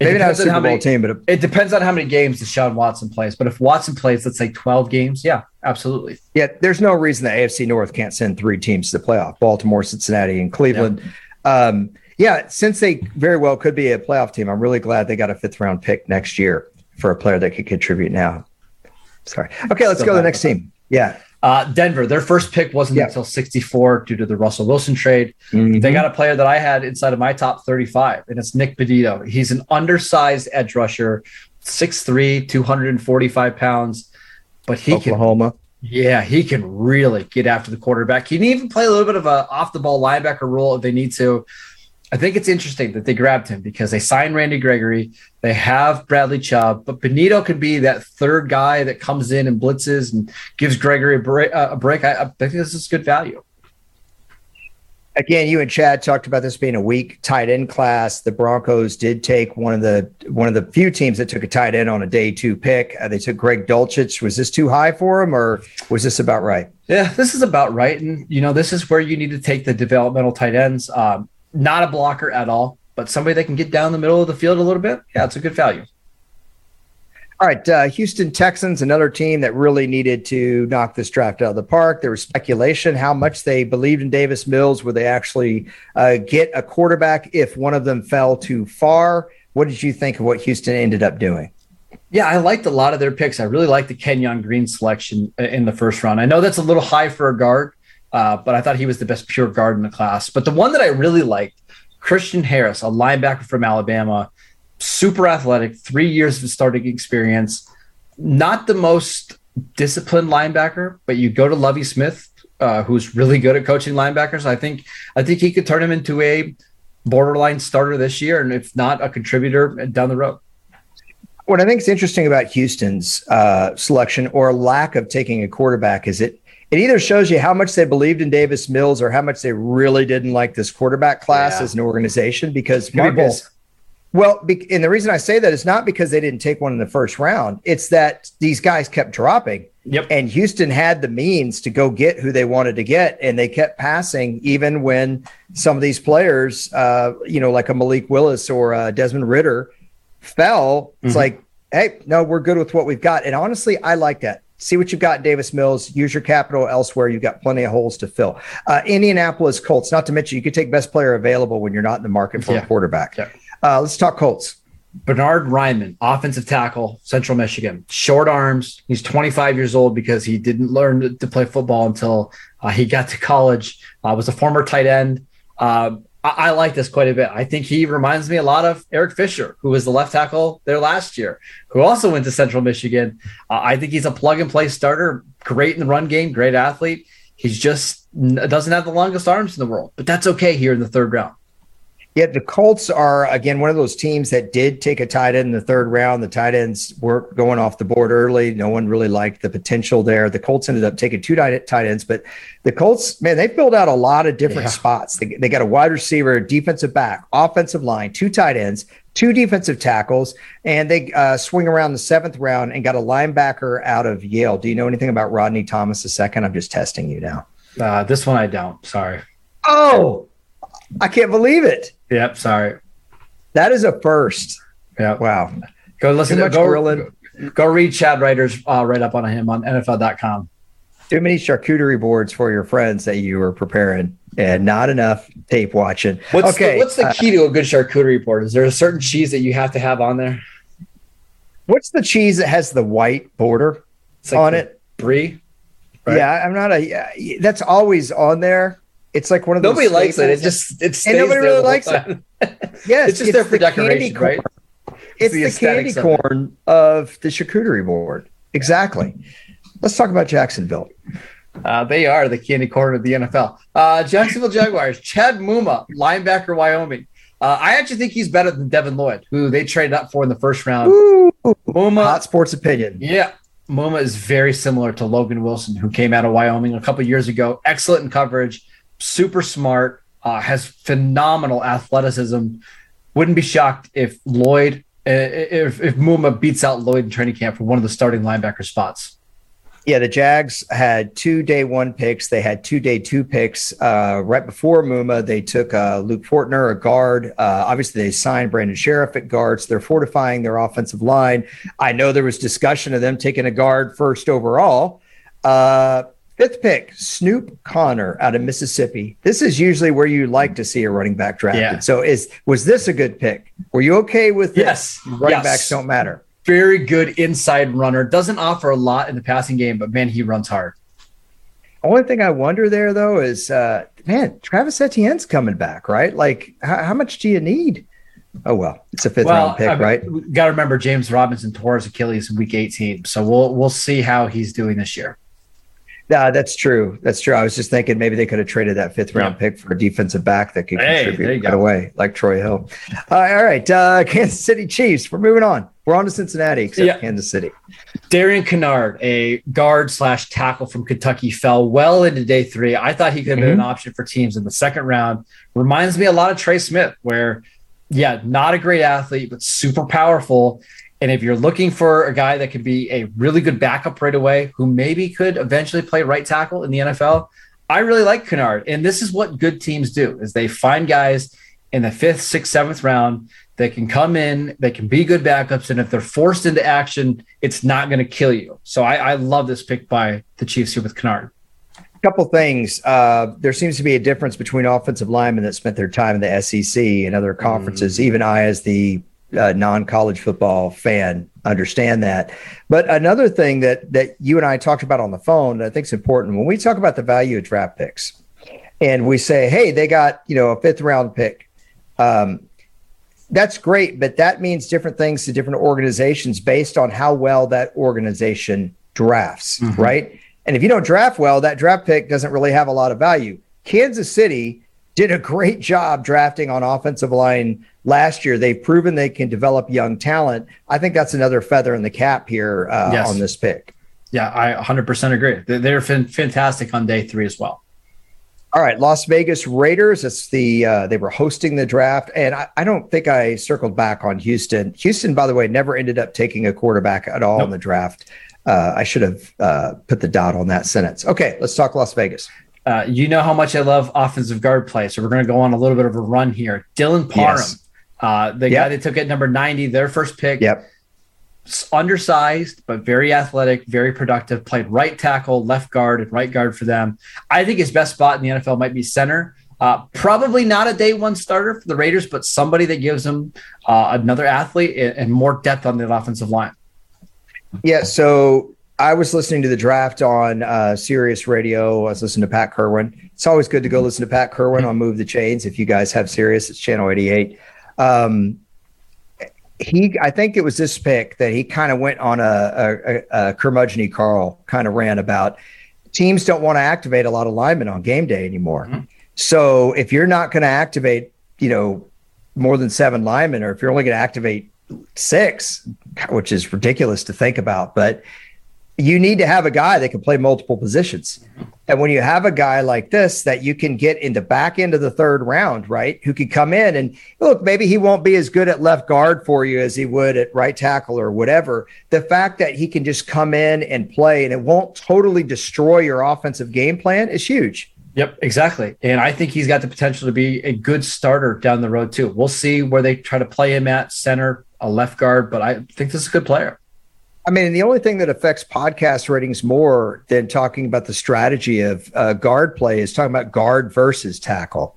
It Maybe not a Super Bowl many, team, but a, it depends on how many games Deshaun Watson plays. But if Watson plays, let's say twelve games, yeah, absolutely. Yeah, there's no reason the AFC North can't send three teams to the playoff: Baltimore, Cincinnati, and Cleveland. Yeah. Um, yeah, since they very well could be a playoff team, I'm really glad they got a fifth round pick next year for a player that could contribute now. Sorry. Okay, let's Still go to the next team. Yeah. Uh, Denver, their first pick wasn't yeah. until 64 due to the Russell Wilson trade. Mm-hmm. They got a player that I had inside of my top 35, and it's Nick Bonitto. He's an undersized edge rusher, 6'3, 245 pounds, but he Oklahoma. can. Yeah, he can really get after the quarterback. He can even play a little bit of a off the ball linebacker role if they need to. I think it's interesting that they grabbed him because they signed Randy Gregory. They have Bradley Chubb, but Bonitto could be that third guy that comes in and blitzes and gives Gregory a break. Uh, a break. I, I think this is good value. Again, you and Chad talked about this being a weak tight end class. The Broncos did take one of the one of the few teams that took a tight end on a day two pick. Uh, they took Greg Dulcich. Was this too high for him, or was this about right? Yeah, this is about right. And you know, this is where you need to take the developmental tight ends. Um, not a blocker at all, but somebody that can get down the middle of the field a little bit. Yeah, it's a good value. All right, uh, Houston Texans, another team that really needed to knock this draft out of the park. There was speculation how much they believed in Davis Mills. Would they actually uh, get a quarterback if one of them fell too far? What did you think of what Houston ended up doing? Yeah, I liked a lot of their picks. I really liked the Kenyon Green selection in the first round. I know that's a little high for a guard, uh, but I thought he was the best pure guard in the class. But the one that I really liked, Christian Harris, a linebacker from Alabama, super athletic, three years of starting experience, not the most disciplined linebacker, but you go to Lovie Smith, uh, who's really good at coaching linebackers. I think I think he could turn him into a borderline starter this year, and if not, a contributor down the road. What I think is interesting about Houston's uh, selection or lack of taking a quarterback is it it either shows you how much they believed in Davis Mills or how much they really didn't like this quarterback class yeah. as an organization. Because Marcus, well, and the reason I say that is not because they didn't take one in the first round. It's that these guys kept dropping. Yep. And Houston had the means to go get who they wanted to get, and they kept passing even when some of these players, uh, you know, like a Malik Willis or uh, Desmond Ridder, fell. It's mm-hmm. like, hey, no, we're good with what we've got. And honestly, I like that see what you've got, Davis Mills. Use your capital elsewhere. You've got plenty of holes to fill. Uh, Indianapolis Colts. Not to mention, you could take best player available when you're not in the market for yeah. a quarterback. Yeah. Uh, let's talk Colts. Bernard Raimann, offensive tackle, Central Michigan. Short arms. He's 25 years old because he didn't learn to play football until uh, he got to college. Uh, was a former tight end. I, I, like this quite a bit. I think he reminds me a lot of Eric Fisher, who was the left tackle there last year, who also went to Central Michigan. Uh, I think he's a plug and play starter, great in the run game, great athlete. He's just doesn't have the longest arms in the world, but that's okay here in the third round. Yeah, the Colts are again one of those teams that did take a tight end in the third round. The tight ends were going off the board early. No one really liked the potential there. The Colts ended up taking two tight ends, but the Colts, man, they filled out a lot of different yeah. spots. They, they got a wide receiver, defensive back, offensive line, two tight ends, two defensive tackles, and they uh, swing around the seventh round and got a linebacker out of Yale. Do you know anything about Rodney Thomas II? I'm just testing you now. Uh, this one I don't. Sorry. Oh, I can't believe it. Yep. Sorry. That is a first. Yeah. Wow. Go listen to go, go read Chad Reuter's uh, write up on him on NFL.com. Too many charcuterie boards for your friends that you were preparing and not enough tape watching. What's okay. The, what's the key to a good charcuterie board? Is there a certain cheese that you have to have on there? What's the cheese that has the white border like on it? Brie. Right? Yeah, I'm not a. That's always on there. It's like one of those. Nobody likes it. It just it stays and nobody really likes time. it. yes, it's just it's there for decoration, right? It's, it's the, the candy corn of, of the charcuterie board. Exactly. Let's talk about Jacksonville. Uh, they are the candy corn of the NFL. Uh, Jacksonville Jaguars, Chad Muma, linebacker, Wyoming. Uh, I actually think he's better than Devin Lloyd, who they traded up for in the first round. Ooh, Muma, hot sports opinion. Yeah, Muma is very similar to Logan Wilson, who came out of Wyoming a couple years ago. Excellent in coverage, super smart, uh, has phenomenal athleticism. Wouldn't be shocked if Lloyd, uh, if, if Muma beats out Lloyd in training camp for one of the starting linebacker spots. Yeah, the Jags had two day one picks. They had two day two picks. Uh, right before Muma, they took uh, Luke Fortner, a guard. Uh, obviously, they signed Brandon Scherff at guards. They're fortifying their offensive line. I know there was discussion of them taking a guard first overall. Fifth pick, Snoop Conner out of Mississippi. This is usually where you like to see a running back drafted. Yeah. So is was this a good pick? Were you okay with this? Yes. Running yes. backs don't matter. Very good inside runner. Doesn't offer a lot in the passing game, but man, he runs hard. Only thing I wonder there though is, uh, man, Travis Etienne's coming back, right? Like, how, how much do you need? Oh well, it's a fifth well, round pick, I mean, right? Got to remember James Robinson tore his Achilles in week 18, so we'll we'll see how he's doing this year. Yeah, that's true. That's true. I was just thinking maybe they could have traded that fifth round yeah. pick for a defensive back that could hey, contribute right away, like Troy Hill. Uh, all right, uh, Kansas City Chiefs. We're moving on. We're on to Cincinnati, except yeah. Kansas City. Darian Kinnard, a guard slash tackle from Kentucky, fell well into day three. I thought he could have mm-hmm. been an option for teams in the second round. Reminds me a lot of Trey Smith, where yeah, not a great athlete, but super powerful. And if you're looking for a guy that could be a really good backup right away, who maybe could eventually play right tackle in the NFL, I really like Kinnard. And this is what good teams do: is they find guys in the fifth, sixth, seventh round that can come in, they can be good backups, and if they're forced into action, it's not going to kill you. So I, I, love this pick by the Chiefs here with Kinnard. A couple things. Uh, there seems to be a difference between offensive linemen that spent their time in the SEC and other conferences. Mm. Even I, as the uh, non-college football fan understand that. But another thing that that you and I talked about on the phone that I think is important when we talk about the value of draft picks, and we say, hey, they got you know a fifth round pick. Um, that's great, but that means different things to different organizations based on how well that organization drafts, mm-hmm. right? And if you don't draft well, that draft pick doesn't really have a lot of value. Kansas City did a great job drafting on offensive line last year. They've proven they can develop young talent. I think that's another feather in the cap here uh, yes. on this pick. Yeah, I 100% agree. They're fantastic on day three as well. All right, Las Vegas Raiders. It's the uh, they were hosting the draft, and I, I, don't think I circled back on Houston. Houston, by the way, never ended up taking a quarterback at all nope. in the draft. Uh, I should have uh, put the dot on that sentence. Okay, let's talk Las Vegas. Uh, you know how much I love offensive guard play, so we're going to go on a little bit of a run here. Dylan Parham. Yes uh, the yep. guy they took at number 90, their first pick. Yep. Undersized, but very athletic, very productive. Played right tackle, left guard, and right guard for them. I think his best spot in the NFL might be center. Uh, probably not a day one starter for the Raiders, but somebody that gives them uh, another athlete and more depth on the offensive line. Yeah. So I was listening to the draft on uh, Sirius Radio. I was listening to Pat Kirwan. It's always good to go listen to Pat Kirwan on Move the Chains. If you guys have Sirius, it's channel 88. Um, he, I think it was this pick that he kind of went on a, a, a curmudgeon Carl kind of ran about. Teams don't want to activate a lot of linemen on game day anymore. Mm-hmm. So if you're not going to activate, you know, more than seven linemen, or if you're only going to activate six, which is ridiculous to think about, but you need to have a guy that can play multiple positions. And when you have a guy like this that you can get in the back end of the third round, right, who can come in and look, maybe he won't be as good at left guard for you as he would at right tackle or whatever. The fact that he can just come in and play and it won't totally destroy your offensive game plan is huge. Yep, exactly. And I think he's got the potential to be a good starter down the road, too. We'll see where they try to play him at center, a left guard, but I think this is a good player. I mean, the only thing that affects podcast ratings more than talking about the strategy of uh, guard play is talking about guard versus tackle.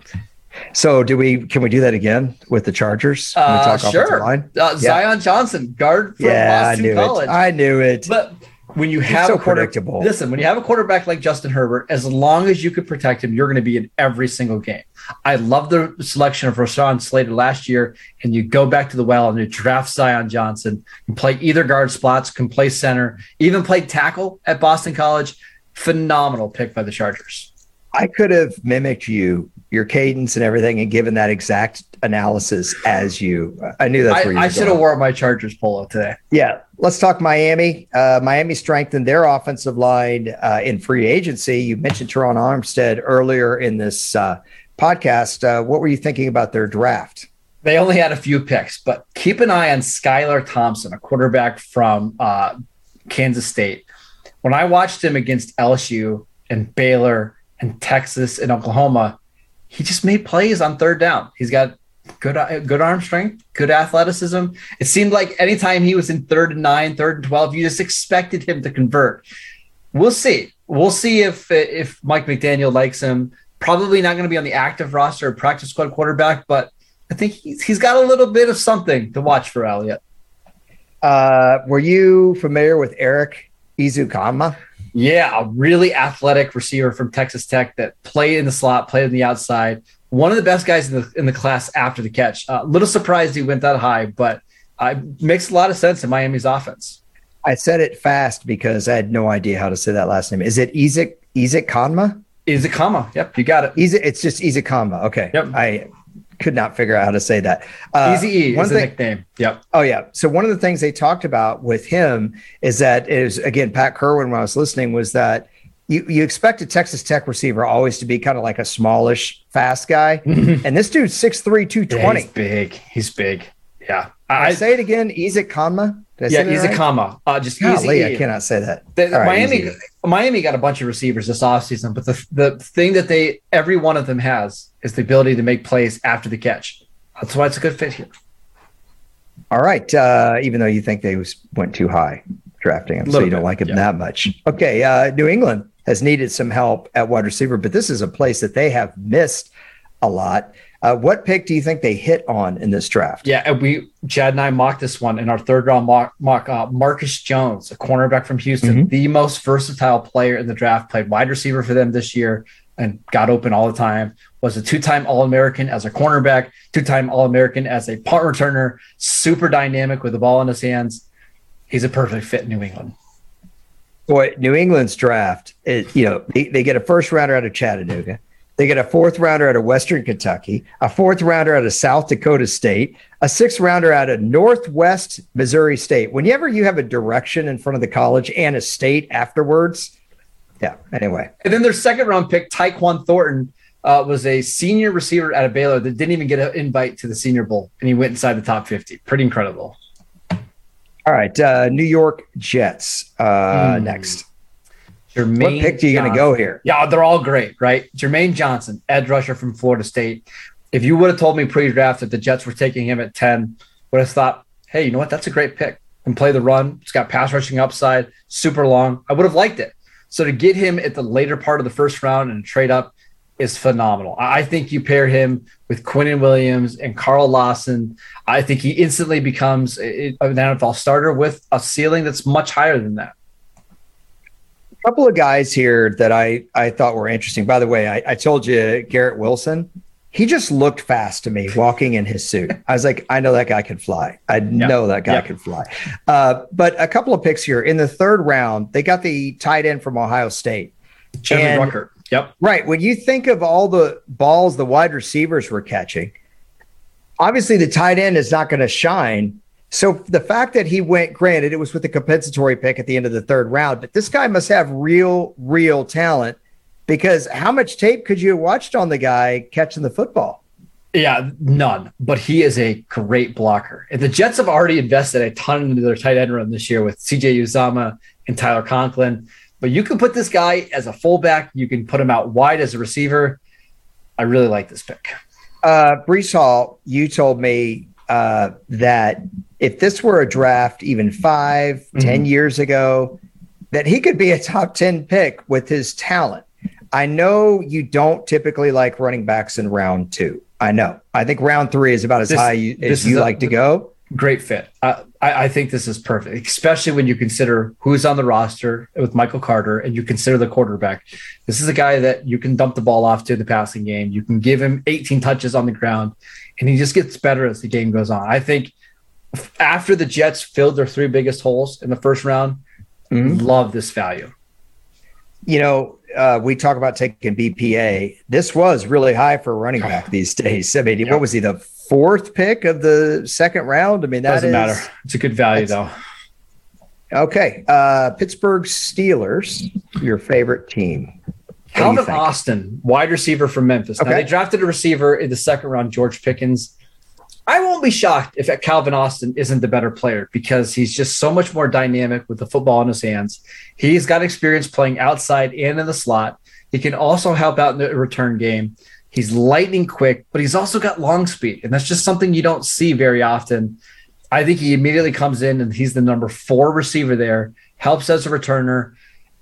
So, do we? Can we do that again with the Chargers? Can Uh, sure. Uh, yeah. Zion Johnson, guard from yeah, Boston I knew College. It. I knew it. But when you have so a quarter, predictable. Listen, when you have a quarterback like Justin Herbert, as long as you could protect him, you're going to be in every single game. I love the selection of Rashawn Slater last year, and you go back to the well and you draft Zion Johnson and play either guard spots, can play center, even played tackle at Boston College. Phenomenal pick by the Chargers. I could have mimicked you, your cadence and everything, and given that exact analysis as you. I knew that's where I, you. I should have wore my Chargers polo today. Yeah, let's talk Miami. Uh, Miami strengthened their offensive line uh, in free agency. You mentioned Terron Armstead earlier in this uh, podcast. Uh, what were you thinking about their draft? They only had a few picks, but keep an eye on Skylar Thompson, a quarterback from uh, Kansas State. When I watched him against LSU and Baylor and Texas and Oklahoma, he just made plays on third down. He's got good good arm strength, good athleticism. It seemed like anytime he was in third and nine, third and twelve, you just expected him to convert. We'll see. We'll see if if Mike McDaniel likes him. Probably not going to be on the active roster or practice squad quarterback, but I think he's he's got a little bit of something to watch for Elliott. Uh, were you familiar with Eric Ezukanma? Yeah, a really athletic receiver from Texas Tech that played in the slot, played in the outside. One of the best guys in the in the class after the catch. A uh, little surprised he went that high, but uh, makes a lot of sense in Miami's offense. I said it fast because I had no idea how to say that last name. Is it Ezek Ezek Kanma? Ezekama. Yep, you got it. It's just Ezekama. Okay. Yep. I could not figure out how to say that. Uh, Easy E is thing, the nickname. Yep. Oh yeah. So one of the things they talked about with him is that is again Pat Kirwan when I was listening was that you you expect a Texas Tech receiver always to be kind of like a smallish fast guy, and this dude's 6'3", 220. Yeah, he's big. He's big. Yeah. I, I say it again. Ezek Kanma. Yeah, Ezek right? Uh, just Golly, easy. I cannot say that. The, right, Miami, easy. Miami got a bunch of receivers this offseason, but the the thing that they every one of them has is the ability to make plays after the catch. That's why it's a good fit here. All right. Uh, even though you think they was, went too high drafting him, so you bit, don't like him yeah. that much. Okay. Uh, New England has needed some help at wide receiver, but this is a place that they have missed a lot. Uh, what pick do you think they hit on in this draft? Yeah, we Chad and I mocked this one in our third round mock. mock uh, Marcus Jones, a cornerback from Houston, mm-hmm. the most versatile player in the draft, played wide receiver for them this year and got open all the time. Was a two-time All-American as a cornerback, two-time All-American as a punt returner. Super dynamic with the ball in his hands. He's a perfect fit in New England. Boy, New England's draft, it, you know, they, they get a first rounder out of Chattanooga. They get a fourth rounder out of Western Kentucky, a fourth rounder out of South Dakota State, a sixth rounder out of Northwest Missouri State. Whenever you have a direction in front of the college and a state afterwards, yeah. Anyway, and then their second round pick, Tyquan Thornton, uh, was a senior receiver out of Baylor that didn't even get an invite to the Senior Bowl, and he went inside the top fifty. Pretty incredible. All right, uh, New York Jets uh, mm. next. Jermaine what pick are you going to go here? Yeah, they're all great, right? Jermaine Johnson, edge rusher from Florida State. If you would have told me pre-draft that the Jets were taking him at 10, would have thought, hey, you know what? That's a great pick. And play the run. It's got pass rushing upside, super long. I would have liked it. So to get him at the later part of the first round and trade up is phenomenal. I think you pair him with Quinnen Williams and Carl Lawson. I think he instantly becomes an NFL starter with a ceiling that's much higher than that couple of guys here that I, I thought were interesting. By the way, I, I told you Garrett Wilson. He just looked fast to me walking in his suit. I was like, I know that guy can fly. I know that guy could fly. Uh, but a couple of picks here in the third round, they got the tight end from Ohio State. Jeffrey Ruckert. Yep. Right. When you think of all the balls the wide receivers were catching, obviously the tight end is not going to shine so the fact that he went, granted, it was with a compensatory pick at the end of the third round, but this guy must have real, real talent because how much tape could you have watched on the guy catching the football? Yeah, none. But he is a great blocker. And the Jets have already invested a ton into their tight end run this year with CJ Uzomah and Tyler Conklin. But you can put this guy as a fullback. You can put him out wide as a receiver. I really like this pick. Uh, Breece Hall, you told me uh, that if this were a draft even 5 mm-hmm. 10 years ago, that he could be a top 10 pick with his talent. I know you don't typically like running backs in round two. I know. I think round three is about as this, high you, as you a, like to go. Great fit. I, I think this is perfect, especially when you consider who's on the roster with Michael Carter and you consider the quarterback. This is a guy that you can dump the ball off to the passing game. You can give him 18 touches on the ground, and he just gets better as the game goes on. I think after the Jets filled their three biggest holes in the first round, mm-hmm. love this value. You know, uh, we talk about taking BPA. This was really high for a running back these days. I mean, yep. what was he, the fourth pick of the second round? I mean, that doesn't is, matter. It's a good value, though. Okay. Uh, Pittsburgh Steelers, your favorite team. Calvin Austin, wide receiver from Memphis. Okay. Now, they drafted a receiver in the second round, George Pickens. I won't be shocked if Calvin Austin isn't the better player because he's just so much more dynamic with the football in his hands. He's got experience playing outside and in the slot. He can also help out in the return game. He's lightning quick, but he's also got long speed, and that's just something you don't see very often. I think he immediately comes in and he's the number four receiver there, helps as a returner.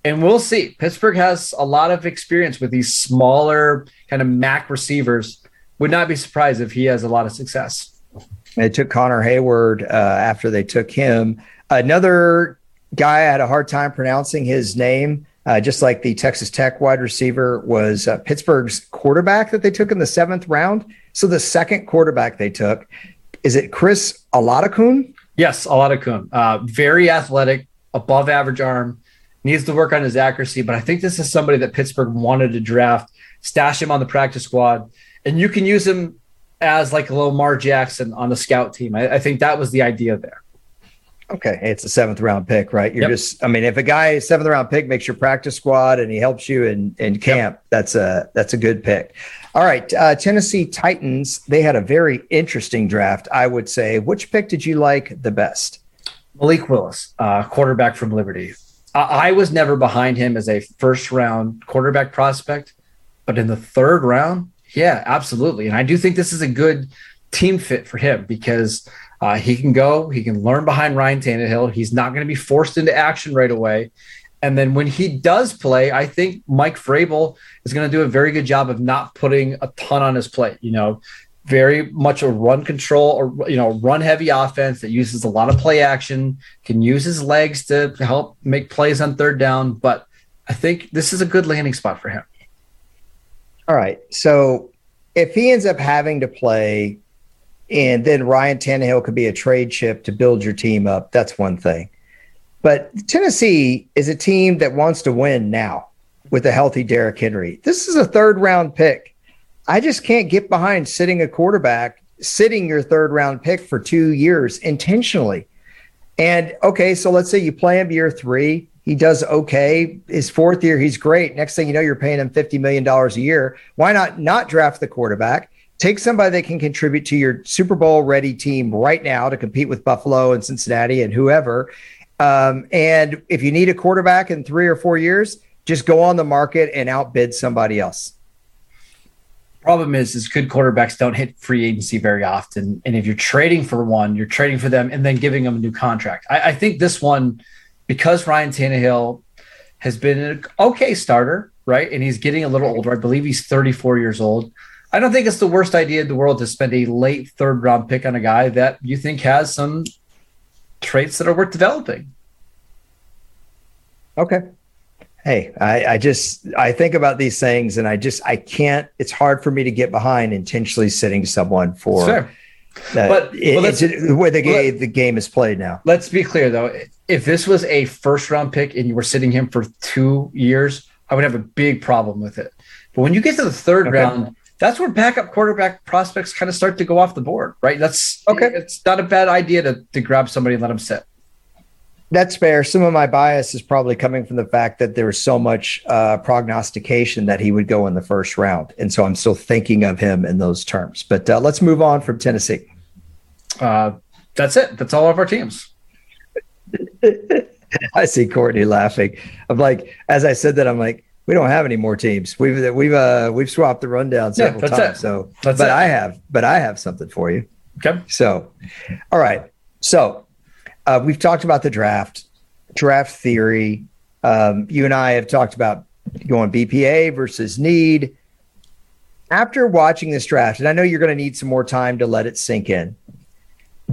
And we'll see. Pittsburgh has a lot of experience with these smaller kind of MAC receivers would not be surprised if he has a lot of success. They took Connor Heyward uh, after they took him. Another guy I had a hard time pronouncing his name. Uh, just like the Texas Tech wide receiver was uh, Pittsburgh's quarterback that they took in the seventh round. So the second quarterback they took is it Chris Oladokun? Yes, Oladokun. Uh, very athletic, above average arm, needs to work on his accuracy. But I think this is somebody that Pittsburgh wanted to draft, stash him on the practice squad, and you can use him as like a Lamar Jackson on the scout team. I, I think that was the idea there. Okay, it's a seventh round pick, right? You're yep. just, I mean, if a guy seventh round pick makes your practice squad and he helps you in in camp, yep. that's a that's a good pick. All right, uh, Tennessee Titans. They had a very interesting draft, I would say. Which pick did you like the best? Malik Willis, uh, quarterback from Liberty. I, I was never behind him as a first round quarterback prospect, but in the third round, yeah, absolutely. And I do think this is a good team fit for him because uh, he can go, he can learn behind Ryan Tannehill. He's not going to be forced into action right away. And then when he does play, I think Mike Vrabel is going to do a very good job of not putting a ton on his plate. You know, very much a run control or you know run heavy offense that uses a lot of play action, can use his legs to help make plays on third down. But I think this is a good landing spot for him. All right, so if he ends up having to play and then Ryan Tannehill could be a trade chip to build your team up. That's one thing. But Tennessee is a team that wants to win now with a healthy Derrick Henry. This is a third round pick. I just can't get behind sitting a quarterback, sitting your third round pick for two years intentionally. And okay, so let's say you play him year three. He does okay. His fourth year, he's great. Next thing you know, you're paying him $50 million a year. Why not not draft the quarterback? take somebody that can contribute to your Super Bowl ready team right now to compete with Buffalo and Cincinnati and whoever. Um, and if you need a quarterback in three or four years, just go on the market and outbid somebody else. Problem is, is good quarterbacks don't hit free agency very often. And if you're trading for one, you're trading for them and then giving them a new contract. I, I think this one, because Ryan Tannehill has been an okay starter, right? And he's getting a little older. I believe he's 34 years old. I don't think it's the worst idea in the world to spend a late third round pick on a guy that you think has some traits that are worth developing. Okay. Hey, I, I just I think about these things and I just I can't. It's hard for me to get behind intentionally sitting someone for. Sure. But well, it's where the game let, the game is played now. Let's be clear though. If this was a first round pick and you were sitting him for two years, I would have a big problem with it. But when you get to the third okay. round, that's where backup quarterback prospects kind of start to go off the board, right? That's okay. It's not a bad idea to, to grab somebody and let them sit. That's fair. Some of my bias is probably coming from the fact that there was so much uh, prognostication that he would go in the first round. And so I'm still thinking of him in those terms. But uh, let's move on from Tennessee. Uh, that's it. That's all of our teams. I see Courtney laughing. I'm like, as I said that, I'm like, we don't have any more teams. We've we've uh we've swapped the rundown several yeah, times. It. So, that's but it. I have, but I have something for you. Okay. So, all right. So, uh, we've talked about the draft, draft theory. Um, you and I have talked about going BPA versus need. After watching this draft, and I know you're going to need some more time to let it sink in.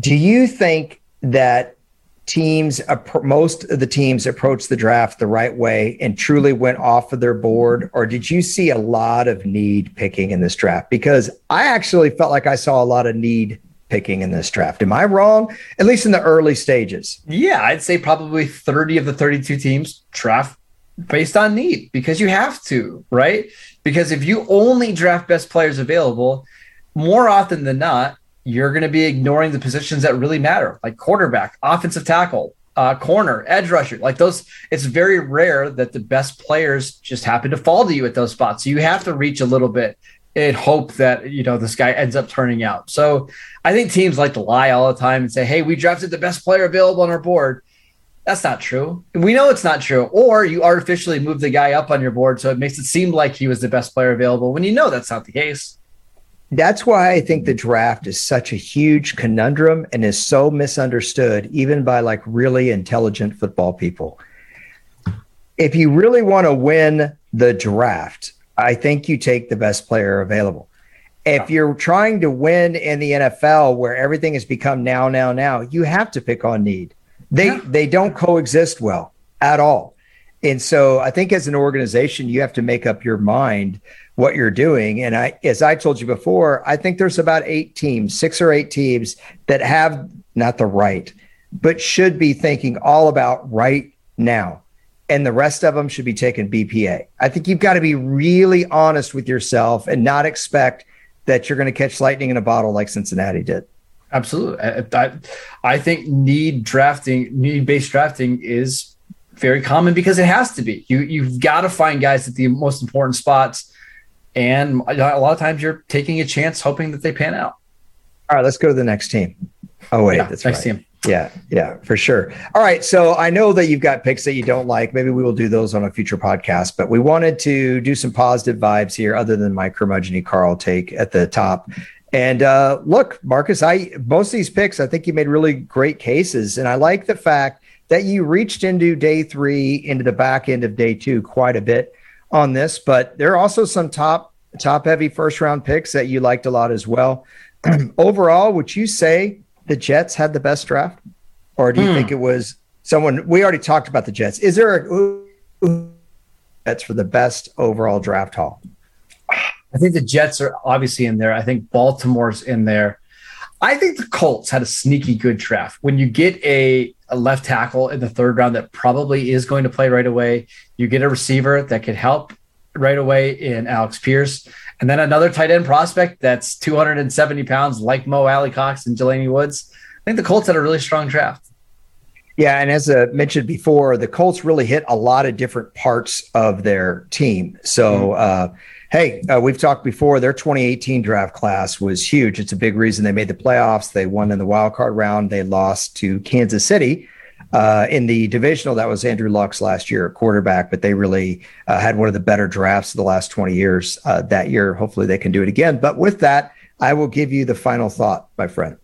Do you think that teams, most of the teams approached the draft the right way and truly went off of their board? Or did you see a lot of need picking in this draft? Because I actually felt like I saw a lot of need picking in this draft. Am I wrong? At least in the early stages. Yeah, I'd say probably 30 of the 32 teams draft based on need because you have to, right? Because if you only draft best players available, more often than not, you're going to be ignoring the positions that really matter, like quarterback, offensive tackle, uh, corner, edge rusher. Like those, it's very rare that the best players just happen to fall to you at those spots. So you have to reach a little bit and hope that you know this guy ends up turning out. So I think teams like to lie all the time and say, "Hey, we drafted the best player available on our board." That's not true. We know it's not true. Or you artificially move the guy up on your board so it makes it seem like he was the best player available when you know that's not the case. That's why I think the draft is such a huge conundrum and is so misunderstood, even by like really intelligent football people. If you really want to win the draft, I think you take the best player available. If you're trying to win in the NFL where everything has become now, now, now, you have to pick on need They yeah. they don't coexist well at all. And so I think as an organization, you have to make up your mind what you're doing. And I, as I told you before, I think there's about eight teams, six or eight teams that have not the right, but should be thinking all about right now. And the rest of them should be taking BPA. I think you've got to be really honest with yourself and not expect that you're going to catch lightning in a bottle like Cincinnati did. Absolutely. I, I think need drafting, need based drafting is very common because it has to be. You you've got to find guys at the most important spots, and a lot of times you're taking a chance, hoping that they pan out. All right, let's go to the next team. Oh wait, yeah, that's next right. team. Yeah, yeah, for sure. All right, so I know that you've got picks that you don't like. Maybe we will do those on a future podcast, but we wanted to do some positive vibes here, other than my curmudgeon Carl take at the top. And uh, look, Marcus, I most of these picks, I think you made really great cases, and I like the fact that you reached into day three, into the back end of day two, quite a bit on this. But there are also some top top heavy first round picks that you liked a lot as well. Overall, would you say the Jets had the best draft, or do you hmm. think it was someone? We already talked about the Jets. Is there a Jets for the best overall draft haul? I think the Jets are obviously in there. I think Baltimore's in there. I think the Colts had a sneaky good draft. When you get a, a, left tackle in the third round that probably is going to play right away, you get a receiver that could help right away in Alec Pierce, and then another tight end prospect that's 270 pounds, like Mo Alie-Cox and Jelani Woods. I think the Colts had a really strong draft. Yeah, and as I uh, mentioned before, the Colts really hit a lot of different parts of their team. So. Mm-hmm. Uh, Hey, uh, we've talked before. Their 2018 draft class was huge. It's a big reason they made the playoffs. They won in the wild card round. They lost to Kansas City uh, in the divisional. That was Andrew Luck's last year, quarterback. But they really uh, had one of the better drafts of the last 20 years uh, that year. Hopefully, they can do it again. But with that, I will give you the final thought, my friend.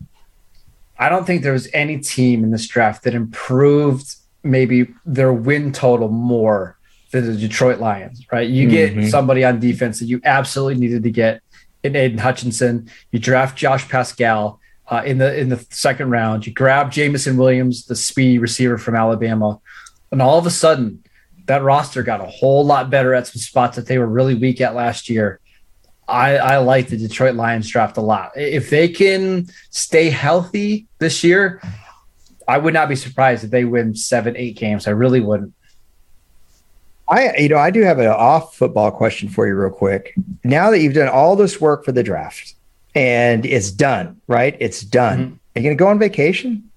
I don't think there was any team in this draft that improved maybe their win total more than the Detroit Lions, right? You get mm-hmm. somebody on defense that you absolutely needed to get in Aidan Hutchinson. You draft Josh Paschal uh, in the in the second round. You grab Jameson Williams, the speedy receiver from Alabama, and all of a sudden, that roster got a whole lot better at some spots that they were really weak at last year. I, I like the Detroit Lions draft a lot. If they can stay healthy this year, I would not be surprised if they win seven, eight games. I really wouldn't. I, you know, I do have an off football question for you, real quick. Now that you've done all this work for the draft and it's done, right? It's done. Mm-hmm. Are you going to go on vacation?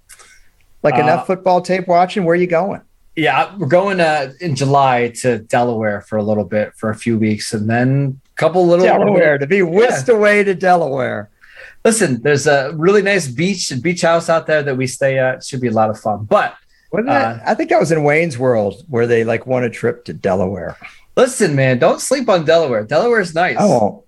Like uh, enough football tape watching? Where are you going? Yeah, we're going uh, in July to Delaware for a little bit for a few weeks, and then a couple little Delaware to be whisked yeah. away to Delaware. Listen, there's a really nice beach and beach house out there that we stay at. It should be a lot of fun. But uh, I think I was in Wayne's World where they like won a trip to Delaware. Listen, man, don't sleep on Delaware. Delaware is nice. Oh,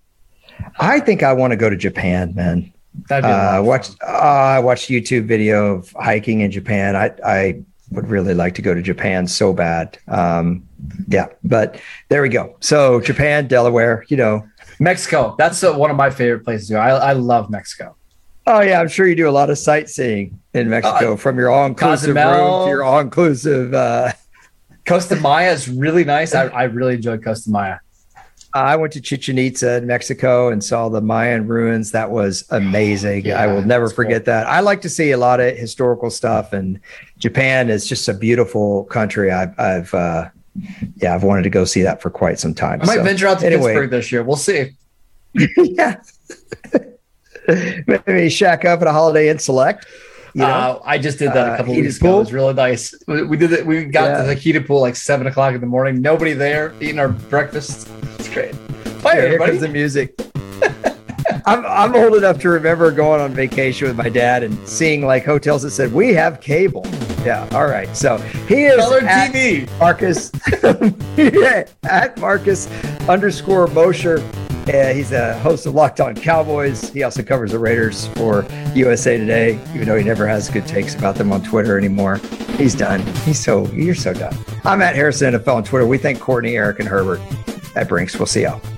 I think I want to go to Japan, man. That'd be uh, watch. Uh, I watched YouTube video of hiking in Japan. I I would really like to go to Japan so bad. Um, yeah, but there we go. So Japan, Delaware, you know, Mexico. That's uh, one of my favorite places to go. I, I love Mexico. Oh yeah, I'm sure you do a lot of sightseeing in Mexico uh, from your all-inclusive room to your all-inclusive. Uh... Costa Maya is really nice. I, I really enjoyed Costa Maya. I went to Chichen Itza in Mexico and saw the Mayan ruins. That was amazing. Yeah, I will never forget cool. that. I like to see a lot of historical stuff, and Japan is just a beautiful country. I've, I've uh, yeah, I've wanted to go see that for quite some time. I might so, venture out to anyway. Pittsburgh this year. We'll see. yeah. Maybe shack up at a Holiday Inn Select. You know? uh, I just did that a uh, couple uh, weeks ago. It was really nice. We did it. We got yeah. to the heated pool like seven o'clock in the morning. Nobody there eating our breakfast. Great. Bye, yeah, everybody. Here comes the music. I'm I'm old enough to remember going on vacation with my dad and seeing like hotels that said we have cable. Yeah, all right. So he is Color TV. Marcus yeah, at Marcus underscore Mosher uh, he's a host of Locked On Cowboys. He also covers the Raiders for USA Today, even though he never has good takes about them on Twitter anymore. He's done. He's so you're so done. I'm at Harrison NFL on Twitter. We thank Courtney, Eric, and Herbert at Brinks. We'll see y'all.